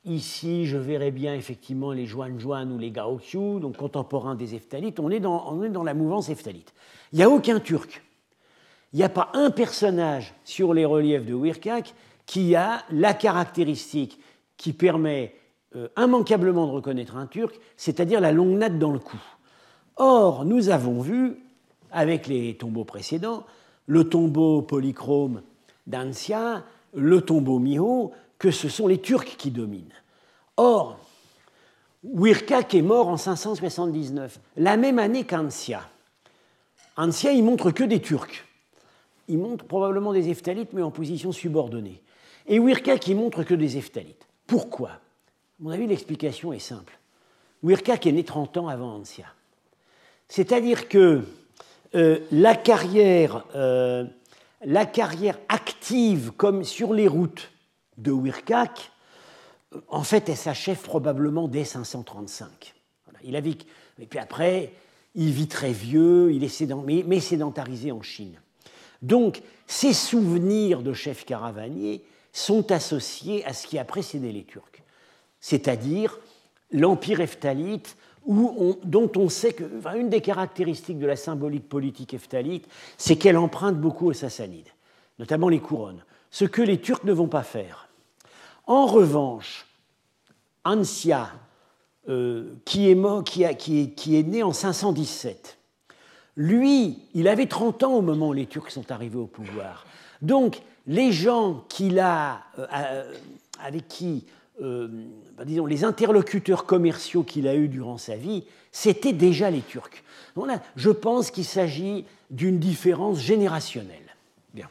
Ici, je verrais bien effectivement les Juan ou les Gaoqiu, donc contemporains des Eftalites. On est dans, on est dans la mouvance Ephthalite. Il n'y a aucun Turc. Il n'y a pas un personnage sur les reliefs de Wirkak qui a la caractéristique qui permet euh, immanquablement de reconnaître un Turc, c'est-à-dire la longue natte dans le cou. Or, nous avons vu, avec les tombeaux précédents, le tombeau polychrome d'Ancia, le tombeau Miho, que ce sont les Turcs qui dominent. Or, Wirkak est mort en 579, la même année qu'Ancia. Ancia, il montre que des Turcs. Il montre probablement des Eftalites, mais en position subordonnée. Et Wirkak, il montre que des Eftalites. Pourquoi? À mon avis, l'explication est simple. Wirkak est né 30 ans avant Ancia. C'est-à-dire que euh, la, carrière, euh, la carrière active, comme sur les routes de Wirkak, euh, en fait, elle s'achève probablement dès 535. Il a et puis après, il vit très vieux, il est mais sédentarisé en Chine. Donc, ses souvenirs de chef caravanier sont associés à ce qui a précédé les Turcs, c'est-à-dire l'empire ephthalite, dont on sait que une des caractéristiques de la symbolique politique ephthalite, c'est qu'elle emprunte beaucoup aux Sassanides, notamment les couronnes, ce que les Turcs ne vont pas faire. En revanche, Ansia, euh, qui, est qui, qui est né en 517, lui, il avait 30 ans au moment où les Turcs sont arrivés au pouvoir. Donc, les gens qu'il a, euh, euh, avec qui, euh, bah, disons, les interlocuteurs commerciaux qu'il a eus durant sa vie, c'était déjà les Turcs. je pense qu'il s'agit d'une différence générationnelle. Bien.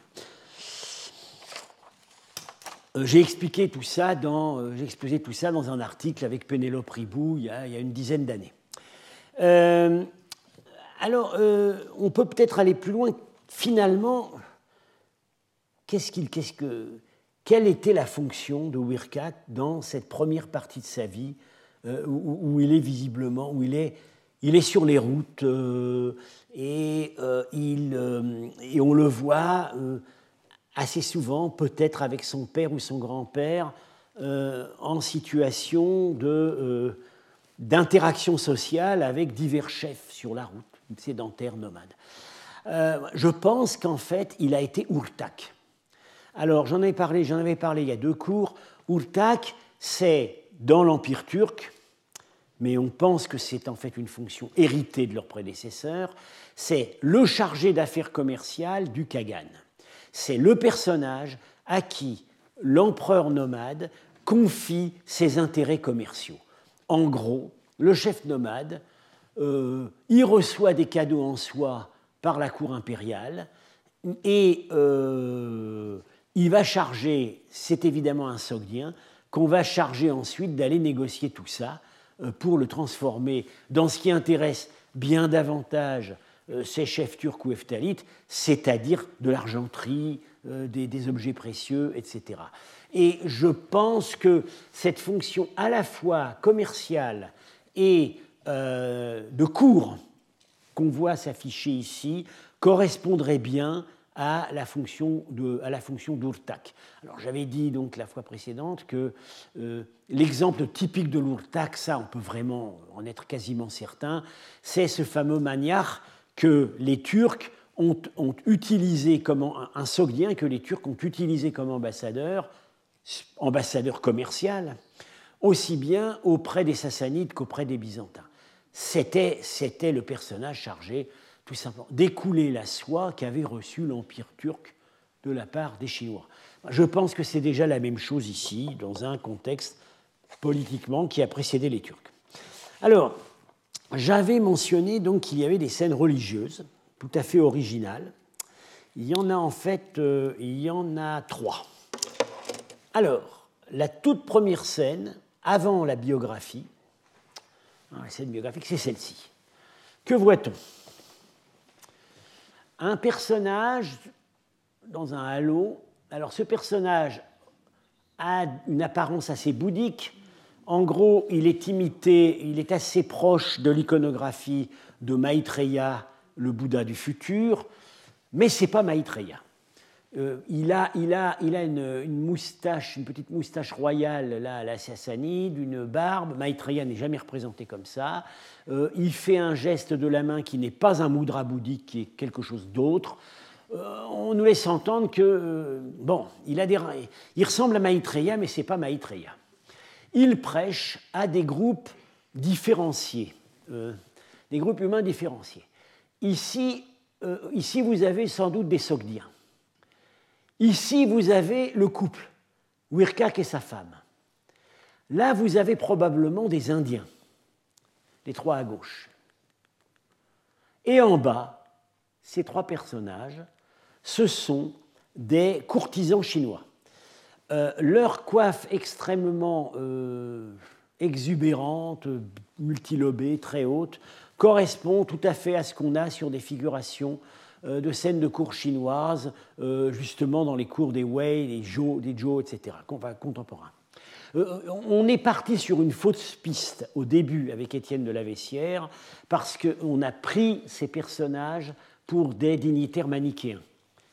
J'ai expliqué tout ça dans, j'ai tout ça dans un article avec Pénélope Ribou il y a une dizaine d'années. alors, on peut peut-être aller plus loin. Finalement, qu'est-ce que, quelle était la fonction de Wirkat dans cette première partie de sa vie euh, où, il est visiblement, où il est, il est sur les routes euh, et, euh, il, et on le voit assez souvent, peut-être avec son père ou son grand-père, en situation de, d'interaction sociale avec divers chefs sur la route, sédentaires, nomades. je pense qu'en fait, il a été Urtak. Alors, j'en avais parlé, avais parlé il y a deux cours. Urtak, c'est dans l'Empire turc, mais on pense que c'est en fait une fonction héritée de leurs prédécesseurs. C'est le chargé d'affaires commerciales du Kagan. C'est le personnage à qui l'empereur nomade confie ses intérêts commerciaux. En gros, le chef nomade, euh, il reçoit des cadeaux en soie par la cour impériale et euh, il va charger, c'est évidemment un sogdien, qu'on va charger ensuite d'aller négocier tout ça euh, pour le transformer dans ce qui intéresse bien davantage euh, ces chefs turcs ou eftalites, c'est-à-dire de l'argenterie, euh, des, objets précieux, etc. Et je pense que cette fonction à la fois commerciale et de cours qu'on voit s'afficher ici correspondrait bien à la fonction de, à la fonction d'Urtak. Alors j'avais dit donc la fois précédente que euh, l'exemple typique de l'Urtak, ça on peut vraiment en être quasiment certain, c'est ce fameux maniar que les Turcs ont, utilisé comme un, un sogdien que les Turcs ont utilisé comme ambassadeur, ambassadeur commercial, aussi bien auprès des Sassanides qu'auprès des Byzantins. C'était, c'était le personnage chargé, tout simplement, d'écouler la soie qu'avait reçue l'Empire turc de la part des Chinois. Je pense que c'est déjà la même chose ici, dans un contexte politiquement qui a précédé les Turcs. Alors, j'avais mentionné donc qu'il y avait des scènes religieuses tout à fait originales. Il y en a en fait, euh, il y en a trois. Alors, la toute première scène, avant la biographie, hein, la scène biographique, c'est celle-ci. Que voit-on? Un personnage dans un halo. Alors, ce personnage a une apparence assez bouddhique. En gros, il est imité, il est assez proche de l'iconographie de Maitreya, le Bouddha du futur, mais ce n'est pas Maitreya. Euh, il a, il a, il a une, moustache, une petite moustache royale là, à la Sassanide, une barbe. Maitreya n'est jamais représenté comme ça. Euh, il fait un geste de la main qui n'est pas un moudra bouddhique, qui est quelque chose d'autre. Euh, on nous laisse entendre que, bon, il, a des, il ressemble à Maitreya, mais ce n'est pas Maitreya. Il prêche à des groupes différenciés, des groupes humains différenciés. Ici, ici, vous avez sans doute des Sogdiens. Ici, vous avez le couple, Wirkak et sa femme. Là, vous avez probablement des Indiens, les trois à gauche. Et en bas, ces trois personnages, ce sont des courtisans chinois. Euh, leur coiffe extrêmement euh, exubérante, multilobée, très haute, correspond tout à fait à ce qu'on a sur des figurations de scènes de cours chinoises, euh, justement dans les cours des Wei, des Zhou, des etc., contemporains. Euh, on est parti sur une fausse piste au début avec Étienne de la Vessière, parce qu'on a pris ces personnages pour des dignitaires manichéens,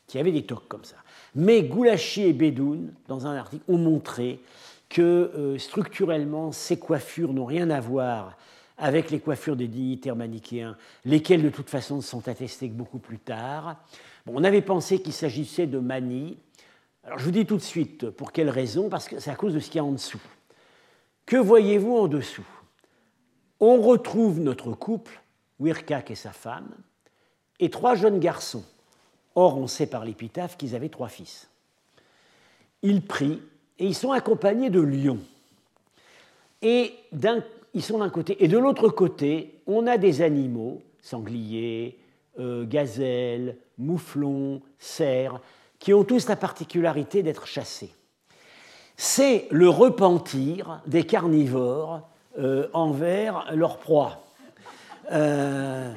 qui avaient des toques comme ça. Mais Goulachi et Bedoun, dans un article, ont montré que structurellement, ces coiffures n'ont rien à voir avec les coiffures des dignitaires manichéens, lesquelles de toute façon sont attestées beaucoup plus tard. on avait pensé qu'il s'agissait de manie. Alors je vous dis tout de suite pour quelle raison, parce que c'est à cause de ce qu'il y a en dessous. Que voyez-vous en dessous? On retrouve notre couple, Wirkak et sa femme, et trois jeunes garçons. Or, on sait par l'épitaphe qu'ils avaient trois fils. Ils prient et ils sont accompagnés de lions. Et d'un ils sont d'un côté. Et de l'autre côté, on a des animaux, sangliers, euh, gazelles, mouflons, cerfs, qui ont tous la particularité d'être chassés. C'est le repentir des carnivores euh, envers leur proie. Euh,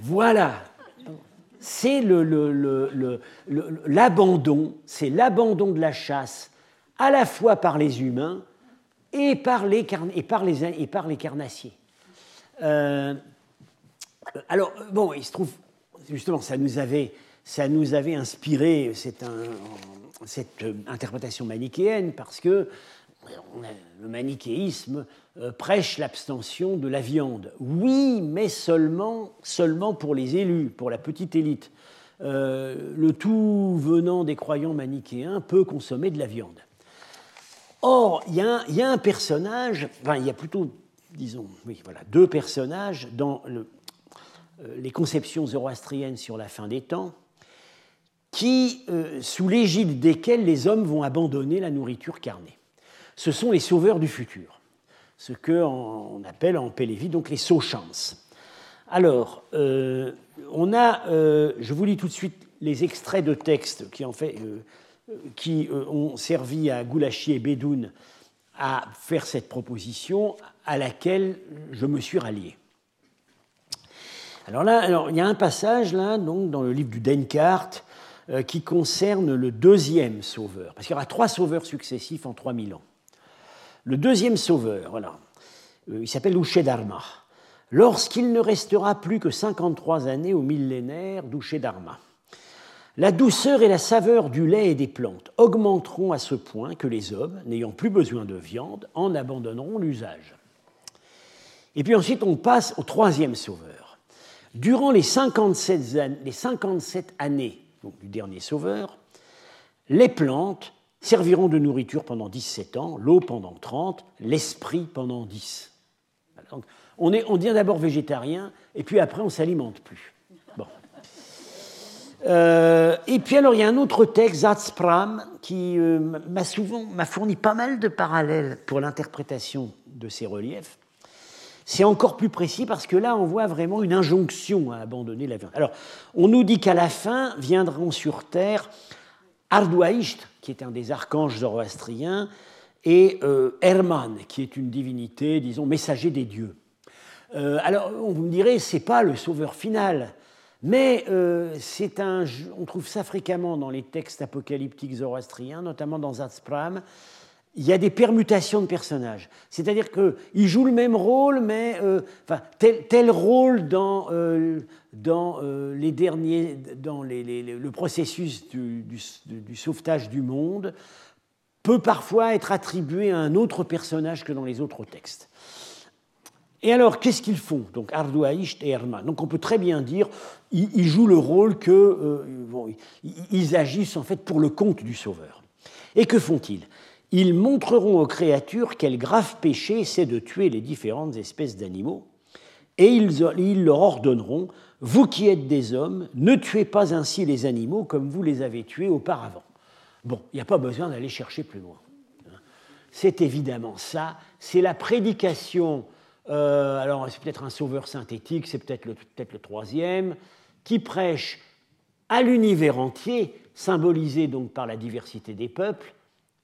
voilà. C'est l'abandon, c'est l'abandon de la chasse, à la fois par les humains et par les, et par les, et par les carnassiers. Euh, alors, bon, il se trouve, justement, ça nous avait, ça nous avait inspiré cette, cette interprétation manichéenne parce que le manichéisme euh, prêche l'abstention de la viande. Oui, mais seulement, seulement pour les élus, pour la petite élite. Euh, le tout venant des croyants manichéens peut consommer de la viande. Or, il y, a un, personnage, enfin, il y a plutôt, disons, oui, voilà, deux personnages dans euh, les conceptions zoroastriennes sur la fin des temps, qui, euh, sous l'égide desquels les hommes vont abandonner la nourriture carnée. Ce sont les sauveurs du futur, ce qu'on appelle en Pélévi donc les Sochans. Alors, euh, on a, je vous lis tout de suite les extraits de textes qui en fait qui euh, ont servi à Goulachi et Bédoun à faire cette proposition à laquelle je me suis rallié. Alors là, alors, il y a un passage là, donc, dans le livre du Denkart euh, qui concerne le deuxième sauveur, parce qu'il y aura trois sauveurs successifs en 3000 ans. Le deuxième sauveur, voilà, euh, il s'appelle Dharma. Lorsqu'il ne restera plus que 53 années au millénaire Dharma. La douceur et la saveur du lait et des plantes augmenteront à ce point que les hommes, n'ayant plus besoin de viande, en abandonneront l'usage. Et puis ensuite, on passe au troisième sauveur. Durant les 57, années, du dernier sauveur, les plantes serviront de nourriture pendant 17 ans, l'eau pendant 30, l'esprit pendant 10. on, est, on devient d'abord végétarien, et puis après on ne s'alimente plus. Euh, et puis alors il y a un autre texte, Zatspram, qui euh, m'a fourni pas mal de parallèles pour l'interprétation de ces reliefs. C'est encore plus précis parce que là, on voit vraiment une injonction à abandonner la vie. Alors, on nous dit qu'à la fin viendront sur terre Ardouaïcht, qui est un des archanges zoroastriens, et euh, Herman, qui est une divinité, disons, messager des dieux. Euh, alors, vous me direz, c'est pas le sauveur final, mais euh, un, on trouve ça fréquemment dans les textes apocalyptiques zoroastriens, notamment dans Zatspram, il y a des permutations de personnages. C'est-à-dire qu'il joue le même rôle, mais euh, tel, rôle dans, euh, dans les derniers, dans le processus du, sauvetage du monde peut parfois être attribué à un autre personnage que dans les autres textes. Et alors, qu'est-ce qu'ils font Donc, Ardouaïcht et Herman? Donc, on peut très bien dire, ils, jouent le rôle que, bon, ils agissent en fait pour le compte du Sauveur. Et que font-ils? Ils montreront aux créatures quel grave péché c'est de tuer les différentes espèces d'animaux, et ils, leur ordonneront, vous qui êtes des hommes, ne tuez pas ainsi les animaux comme vous les avez tués auparavant. Bon, il n'y a pas besoin d'aller chercher plus loin. C'est évidemment ça, c'est la prédication, euh, alors c'est peut-être un sauveur synthétique, c'est peut-être le, troisième, qui prêche à l'univers entier, symbolisé donc par la diversité des peuples,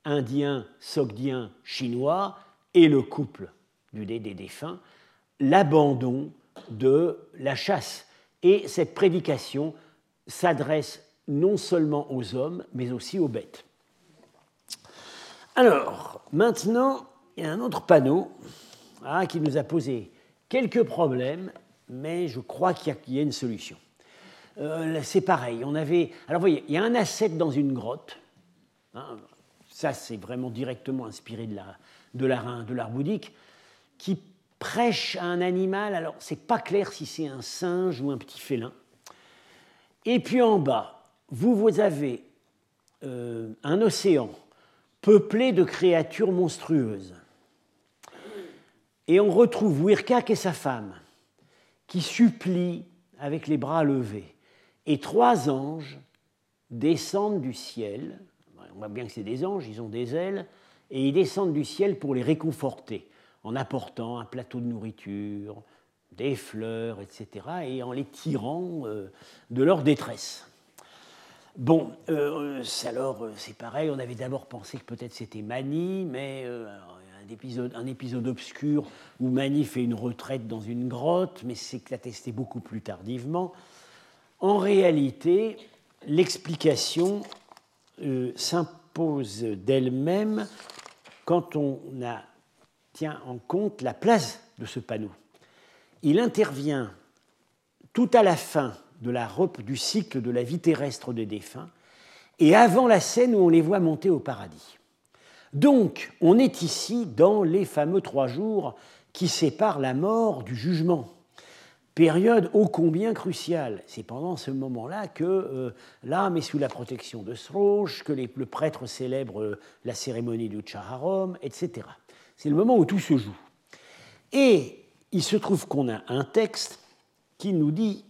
indien, sogdien, chinois et le couple du des défunts, l'abandon de la chasse. Et cette prédication s'adresse non seulement aux hommes, mais aussi aux bêtes. Alors, maintenant, il y a un autre panneau ah, qui nous a posé quelques problèmes, mais je crois qu'il y, a une solution. Euh, c'est pareil, on avait... Alors, voyez, il y a un ascète dans une grotte, hein, ça c'est vraiment directement inspiré de l'art bouddhique, qui prêche à un animal, alors c'est pas clair si c'est un singe ou un petit félin. Et puis en bas, vous, vous avez euh, un océan peuplé de créatures monstrueuses. Et on retrouve Wirkak et sa femme qui supplient avec les bras levés. Et trois anges descendent du ciel on voit bien que c'est des anges, ils ont des ailes, et ils descendent du ciel pour les réconforter, en apportant un plateau de nourriture, des fleurs, etc., et en les tirant euh, de leur détresse. Bon, euh, alors euh, c'est pareil, on avait d'abord pensé que peut-être c'était Mani, mais un, un épisode obscur où Mani fait une retraite dans une grotte, mais c'est attesté beaucoup plus tardivement. En réalité, l'explication euh, s'impose d'elle-même quand on tient en compte la place de ce panneau. Il intervient tout à la fin du cycle de la vie terrestre des défunts et avant la scène où on les voit monter au paradis. Donc, on est ici dans les fameux trois jours qui séparent la mort du jugement période ô combien cruciale. C'est pendant ce moment-là que euh, l'âme est sous la protection de Sroche, que le prêtre célèbre euh, la cérémonie du Chaharom, etc. C'est le moment où tout se joue. Et il se trouve qu'on a un texte qui nous dit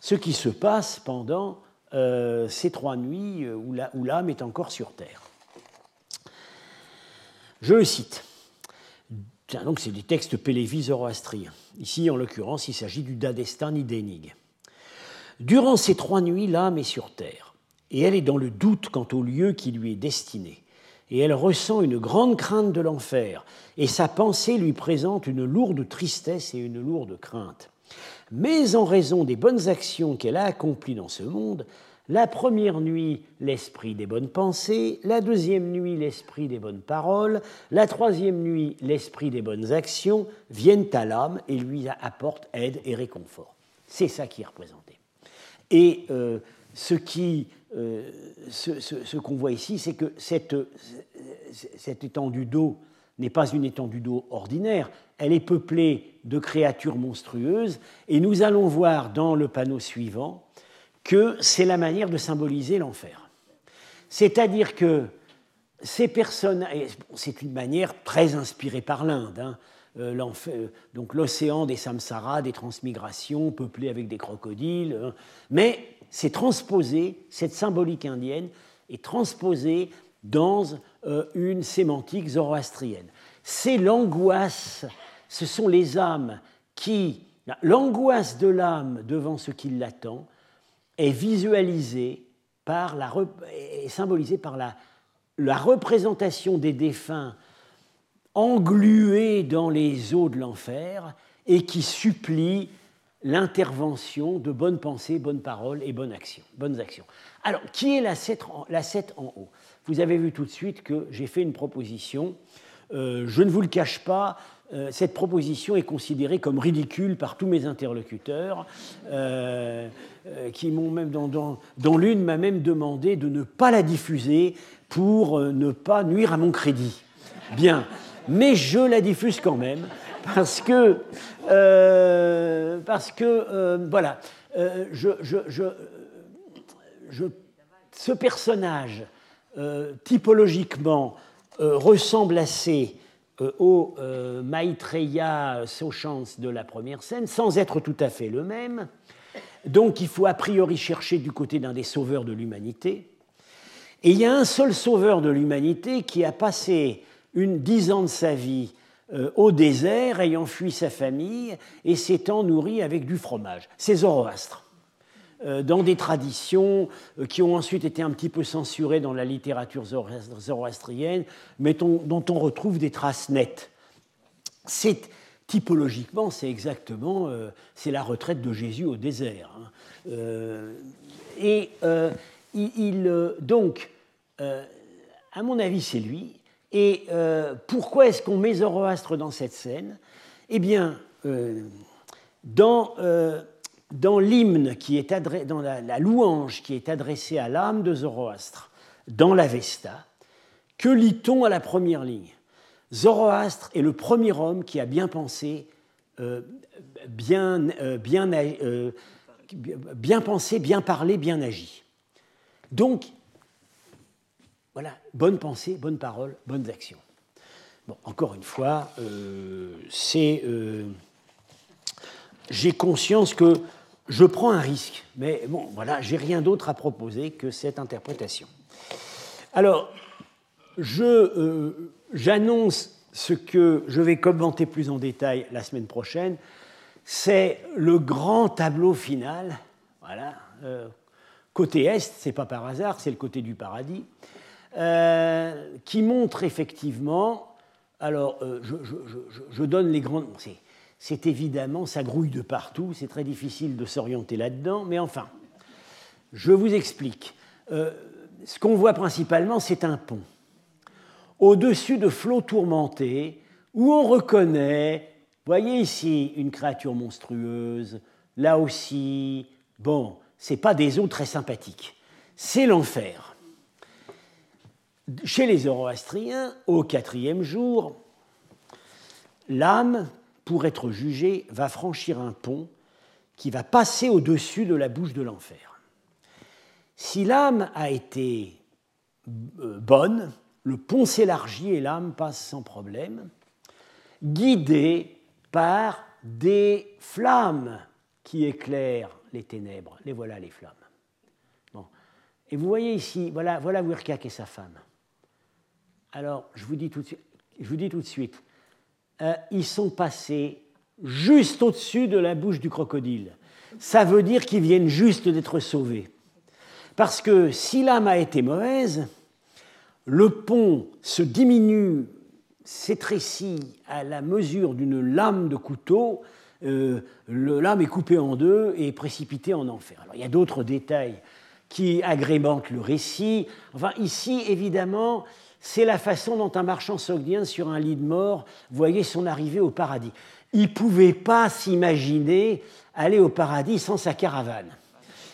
ce qui se passe pendant euh, ces trois nuits où l'âme est encore sur terre. Je le cite donc c'est des textes pélévis zoroastriens. Ici, en l'occurrence, il s'agit du Dadestan Idénig. Durant ces trois nuits, l'âme est sur terre, et elle est dans le doute quant au lieu qui lui est destiné. Et elle ressent une grande crainte de l'enfer, et sa pensée lui présente une lourde tristesse et une lourde crainte. Mais en raison des bonnes actions qu'elle a accomplies dans ce monde, la première nuit, l'esprit des bonnes pensées, la deuxième nuit, l'esprit des bonnes paroles, la troisième nuit, l'esprit des bonnes actions viennent à l'âme et lui apportent aide et réconfort. C'est ça qui est représenté. Et euh, ce euh, ce, qu'on voit ici, c'est que cette étendue d'eau n'est pas une étendue d'eau ordinaire, elle est peuplée de créatures monstrueuses, et nous allons voir dans le panneau suivant que c'est la manière de symboliser l'enfer. C'est-à-dire que ces personnages, c'est une manière très inspirée par l'Inde. Hein. donc l'océan des samsaras, des transmigrations, peuplé avec des crocodiles. Hein. mais c'est transposé, cette symbolique indienne est transposée dans une sémantique zoroastrienne. C'est l'angoisse, ce sont les âmes qui L'angoisse de l'âme devant ce qui l'attend est visualisée par la, est symbolisée par la, la représentation des défunts englués dans les eaux de l'enfer et qui supplient l'intervention de bonnes pensées, bonnes paroles et bonnes actions. Bonnes actions. Alors, qui est la 7 en, haut? Vous avez vu tout de suite que j'ai fait une proposition. Euh, je ne vous le cache pas, cette proposition est considérée comme ridicule par tous mes interlocuteurs, euh, euh, qui m'ont même, dans, l'une m'a même demandé de ne pas la diffuser pour ne pas nuire à mon crédit. Bien, mais je la diffuse quand même parce que, parce que voilà, je, ce personnage typologiquement ressemble assez euh, au euh, Maitreya Sochans de la première scène, sans être tout à fait le même. Donc il faut a priori chercher du côté d'un des sauveurs de l'humanité. Et il y a un seul sauveur de l'humanité qui a passé une dix ans de sa vie euh, au désert, ayant fui sa famille et s'étant nourri avec du fromage. C'est Zoroastre. Euh, dans des traditions euh, qui ont ensuite été un petit peu censurées dans la littérature zoroastrienne, mais dont on retrouve des traces nettes. Typologiquement, c'est exactement, euh, c'est la retraite de Jésus au désert. Hein. et il, donc, à mon avis, c'est lui. Et pourquoi est-ce qu'on met Zoroastre dans cette scène? Eh bien, dans dans l'hymne qui est adressé, dans la, louange qui est adressée à l'âme de Zoroastre, dans l'Avesta, que lit-on à la première ligne? Zoroastre est le premier homme qui a bien pensé, euh, bien, euh, euh, bien pensé, bien parlé, bien agi. Donc, voilà, bonne pensée, bonne parole, bonnes actions. Bon, encore une fois, c'est j'ai conscience que je prends un risque, mais bon, voilà, j'ai rien d'autre à proposer que cette interprétation. Alors, euh, j'annonce ce que je vais commenter plus en détail la semaine prochaine. C'est le grand tableau final. Voilà. Euh, côté est, c'est pas par hasard, c'est le côté du paradis, euh, qui montre effectivement. Alors, je, je, donne les grandes c'est évidemment, ça grouille de partout, c'est très difficile de s'orienter là-dedans, mais enfin, je vous explique. Euh, ce qu'on voit principalement, c'est un pont. Au-dessus de flots tourmentés, où on reconnaît, voyez ici, une créature monstrueuse, là aussi, bon, c'est pas des eaux très sympathiques, c'est l'enfer. Chez les Zoroastriens, au quatrième jour, l'âme pour être jugé, va franchir un pont qui va passer au-dessus de la bouche de l'enfer. Si l'âme a été euh, bonne, le pont s'élargit et l'âme passe sans problème, guidée par des flammes qui éclairent les ténèbres. Les voilà les flammes. Bon. Et vous voyez ici, voilà, voilà Wirkak et sa femme. Alors, je vous dis tout de suite, je vous dis tout de suite euh, ils sont passés juste au-dessus de la bouche du crocodile. Ça veut dire qu'ils viennent juste d'être sauvés. Parce que si l'âme a été mauvaise, le pont se diminue, s'étrécit à la mesure d'une lame de couteau, euh, le lame est coupé en deux et précipité en enfer. Alors il y a d'autres détails qui agrémentent le récit. Enfin ici, évidemment, c'est la façon dont un marchand sogdien sur un lit de mort voyait son arrivée au paradis. Il ne pouvait pas s'imaginer aller au paradis sans sa caravane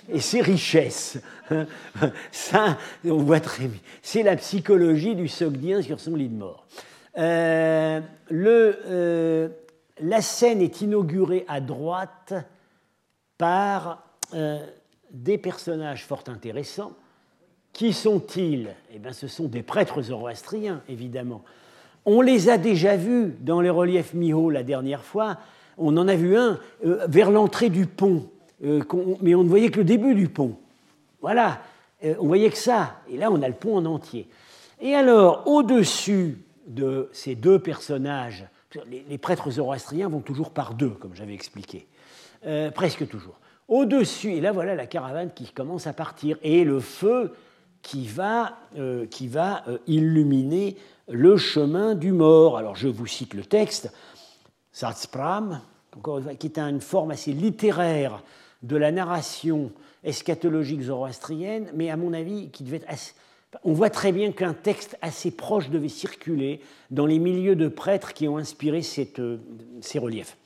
et ses richesses. Ça, on voit très bien. C'est la psychologie du sogdien sur son lit de mort. Euh, euh, la scène est inaugurée à droite par euh, des personnages fort intéressants Qui sont-ils? Eh bien, ce sont des prêtres zoroastriens, évidemment. On les a déjà vus dans les reliefs Miho la dernière fois. On en a vu un euh, vers l'entrée du pont, euh, mais on ne voyait que le début du pont. Voilà, euh, on voyait que ça. Et là, on a le pont en entier. Et alors, au-dessus de ces deux personnages, les, prêtres zoroastriens vont toujours par deux, comme j'avais expliqué, presque toujours. Au-dessus, et là voilà la caravane qui commence à partir, et le feu qui va, qui va illuminer le chemin du mort. Alors je vous cite le texte, Satspram, qui est une forme assez littéraire de la narration eschatologique zoroastrienne, mais à mon avis qui devait être On voit très bien qu'un texte assez proche devait circuler dans les milieux de prêtres qui ont inspiré euh, ces reliefs.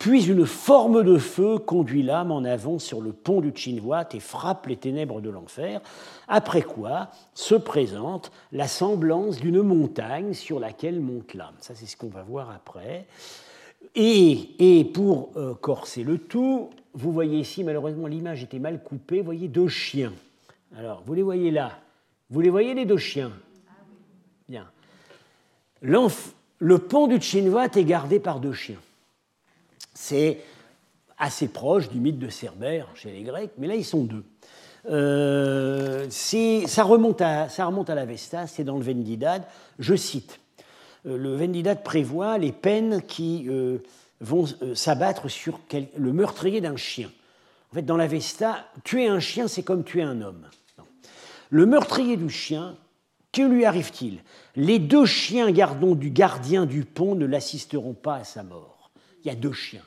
Puis une forme de feu conduit l'âme en avant sur le pont du Chinwat et frappe les ténèbres de l'enfer, après quoi se présente la semblance d'une montagne sur laquelle monte l'âme. Ça, c'est ce qu'on va voir après. Et, pour euh, corser le tout, vous voyez ici, malheureusement, l'image était mal coupée, vous voyez deux chiens. Alors, vous les voyez là. Vous les voyez, les deux chiens? Bien. Le pont du Chinwat est gardé par deux chiens. C'est assez proche du mythe de Cerbère chez les Grecs, mais là ils sont deux. Euh, ça, remonte à, ça remonte c'est dans le Vendidad. Je cite euh, Le Vendidad prévoit les peines qui euh, vont s'abattre sur le meurtrier d'un chien. En fait, dans l'Avesta, tuer un chien, c'est comme tuer un homme. Le meurtrier du chien, que lui arrive-t-il? Les deux chiens gardons du gardien du pont ne l'assisteront pas à sa mort. Il y a deux chiens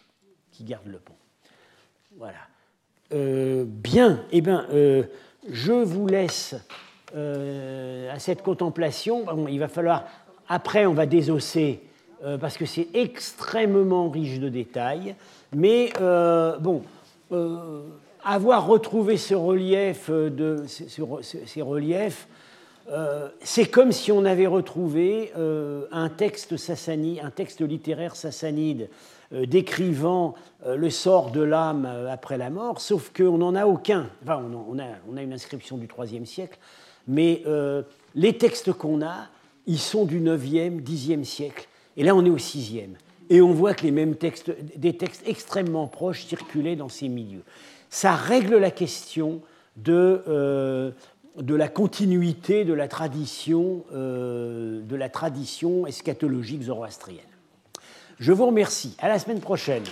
qui garde le pont. Voilà. Euh, bien, eh bien, euh, je vous laisse euh, à cette contemplation. il va falloir, après, on va désosser parce que c'est extrêmement riche de détails. Mais bon, avoir retrouvé ce relief de, ces, reliefs, c'est comme si on avait retrouvé un texte sassani, un texte littéraire sassanide décrivant euh, le sort de l'âme euh, après la mort, sauf qu'on n'en a aucun. Enfin, on a, on a, une inscription du IIIe siècle, mais les textes qu'on a, ils sont du 9e, 10e siècle. Et là, on est au 6e. Et on voit que les mêmes textes, des textes extrêmement proches circulaient dans ces milieux. Ça règle la question de, de la continuité de la tradition, de la tradition eschatologique zoroastrienne. Je vous remercie. À la semaine prochaine.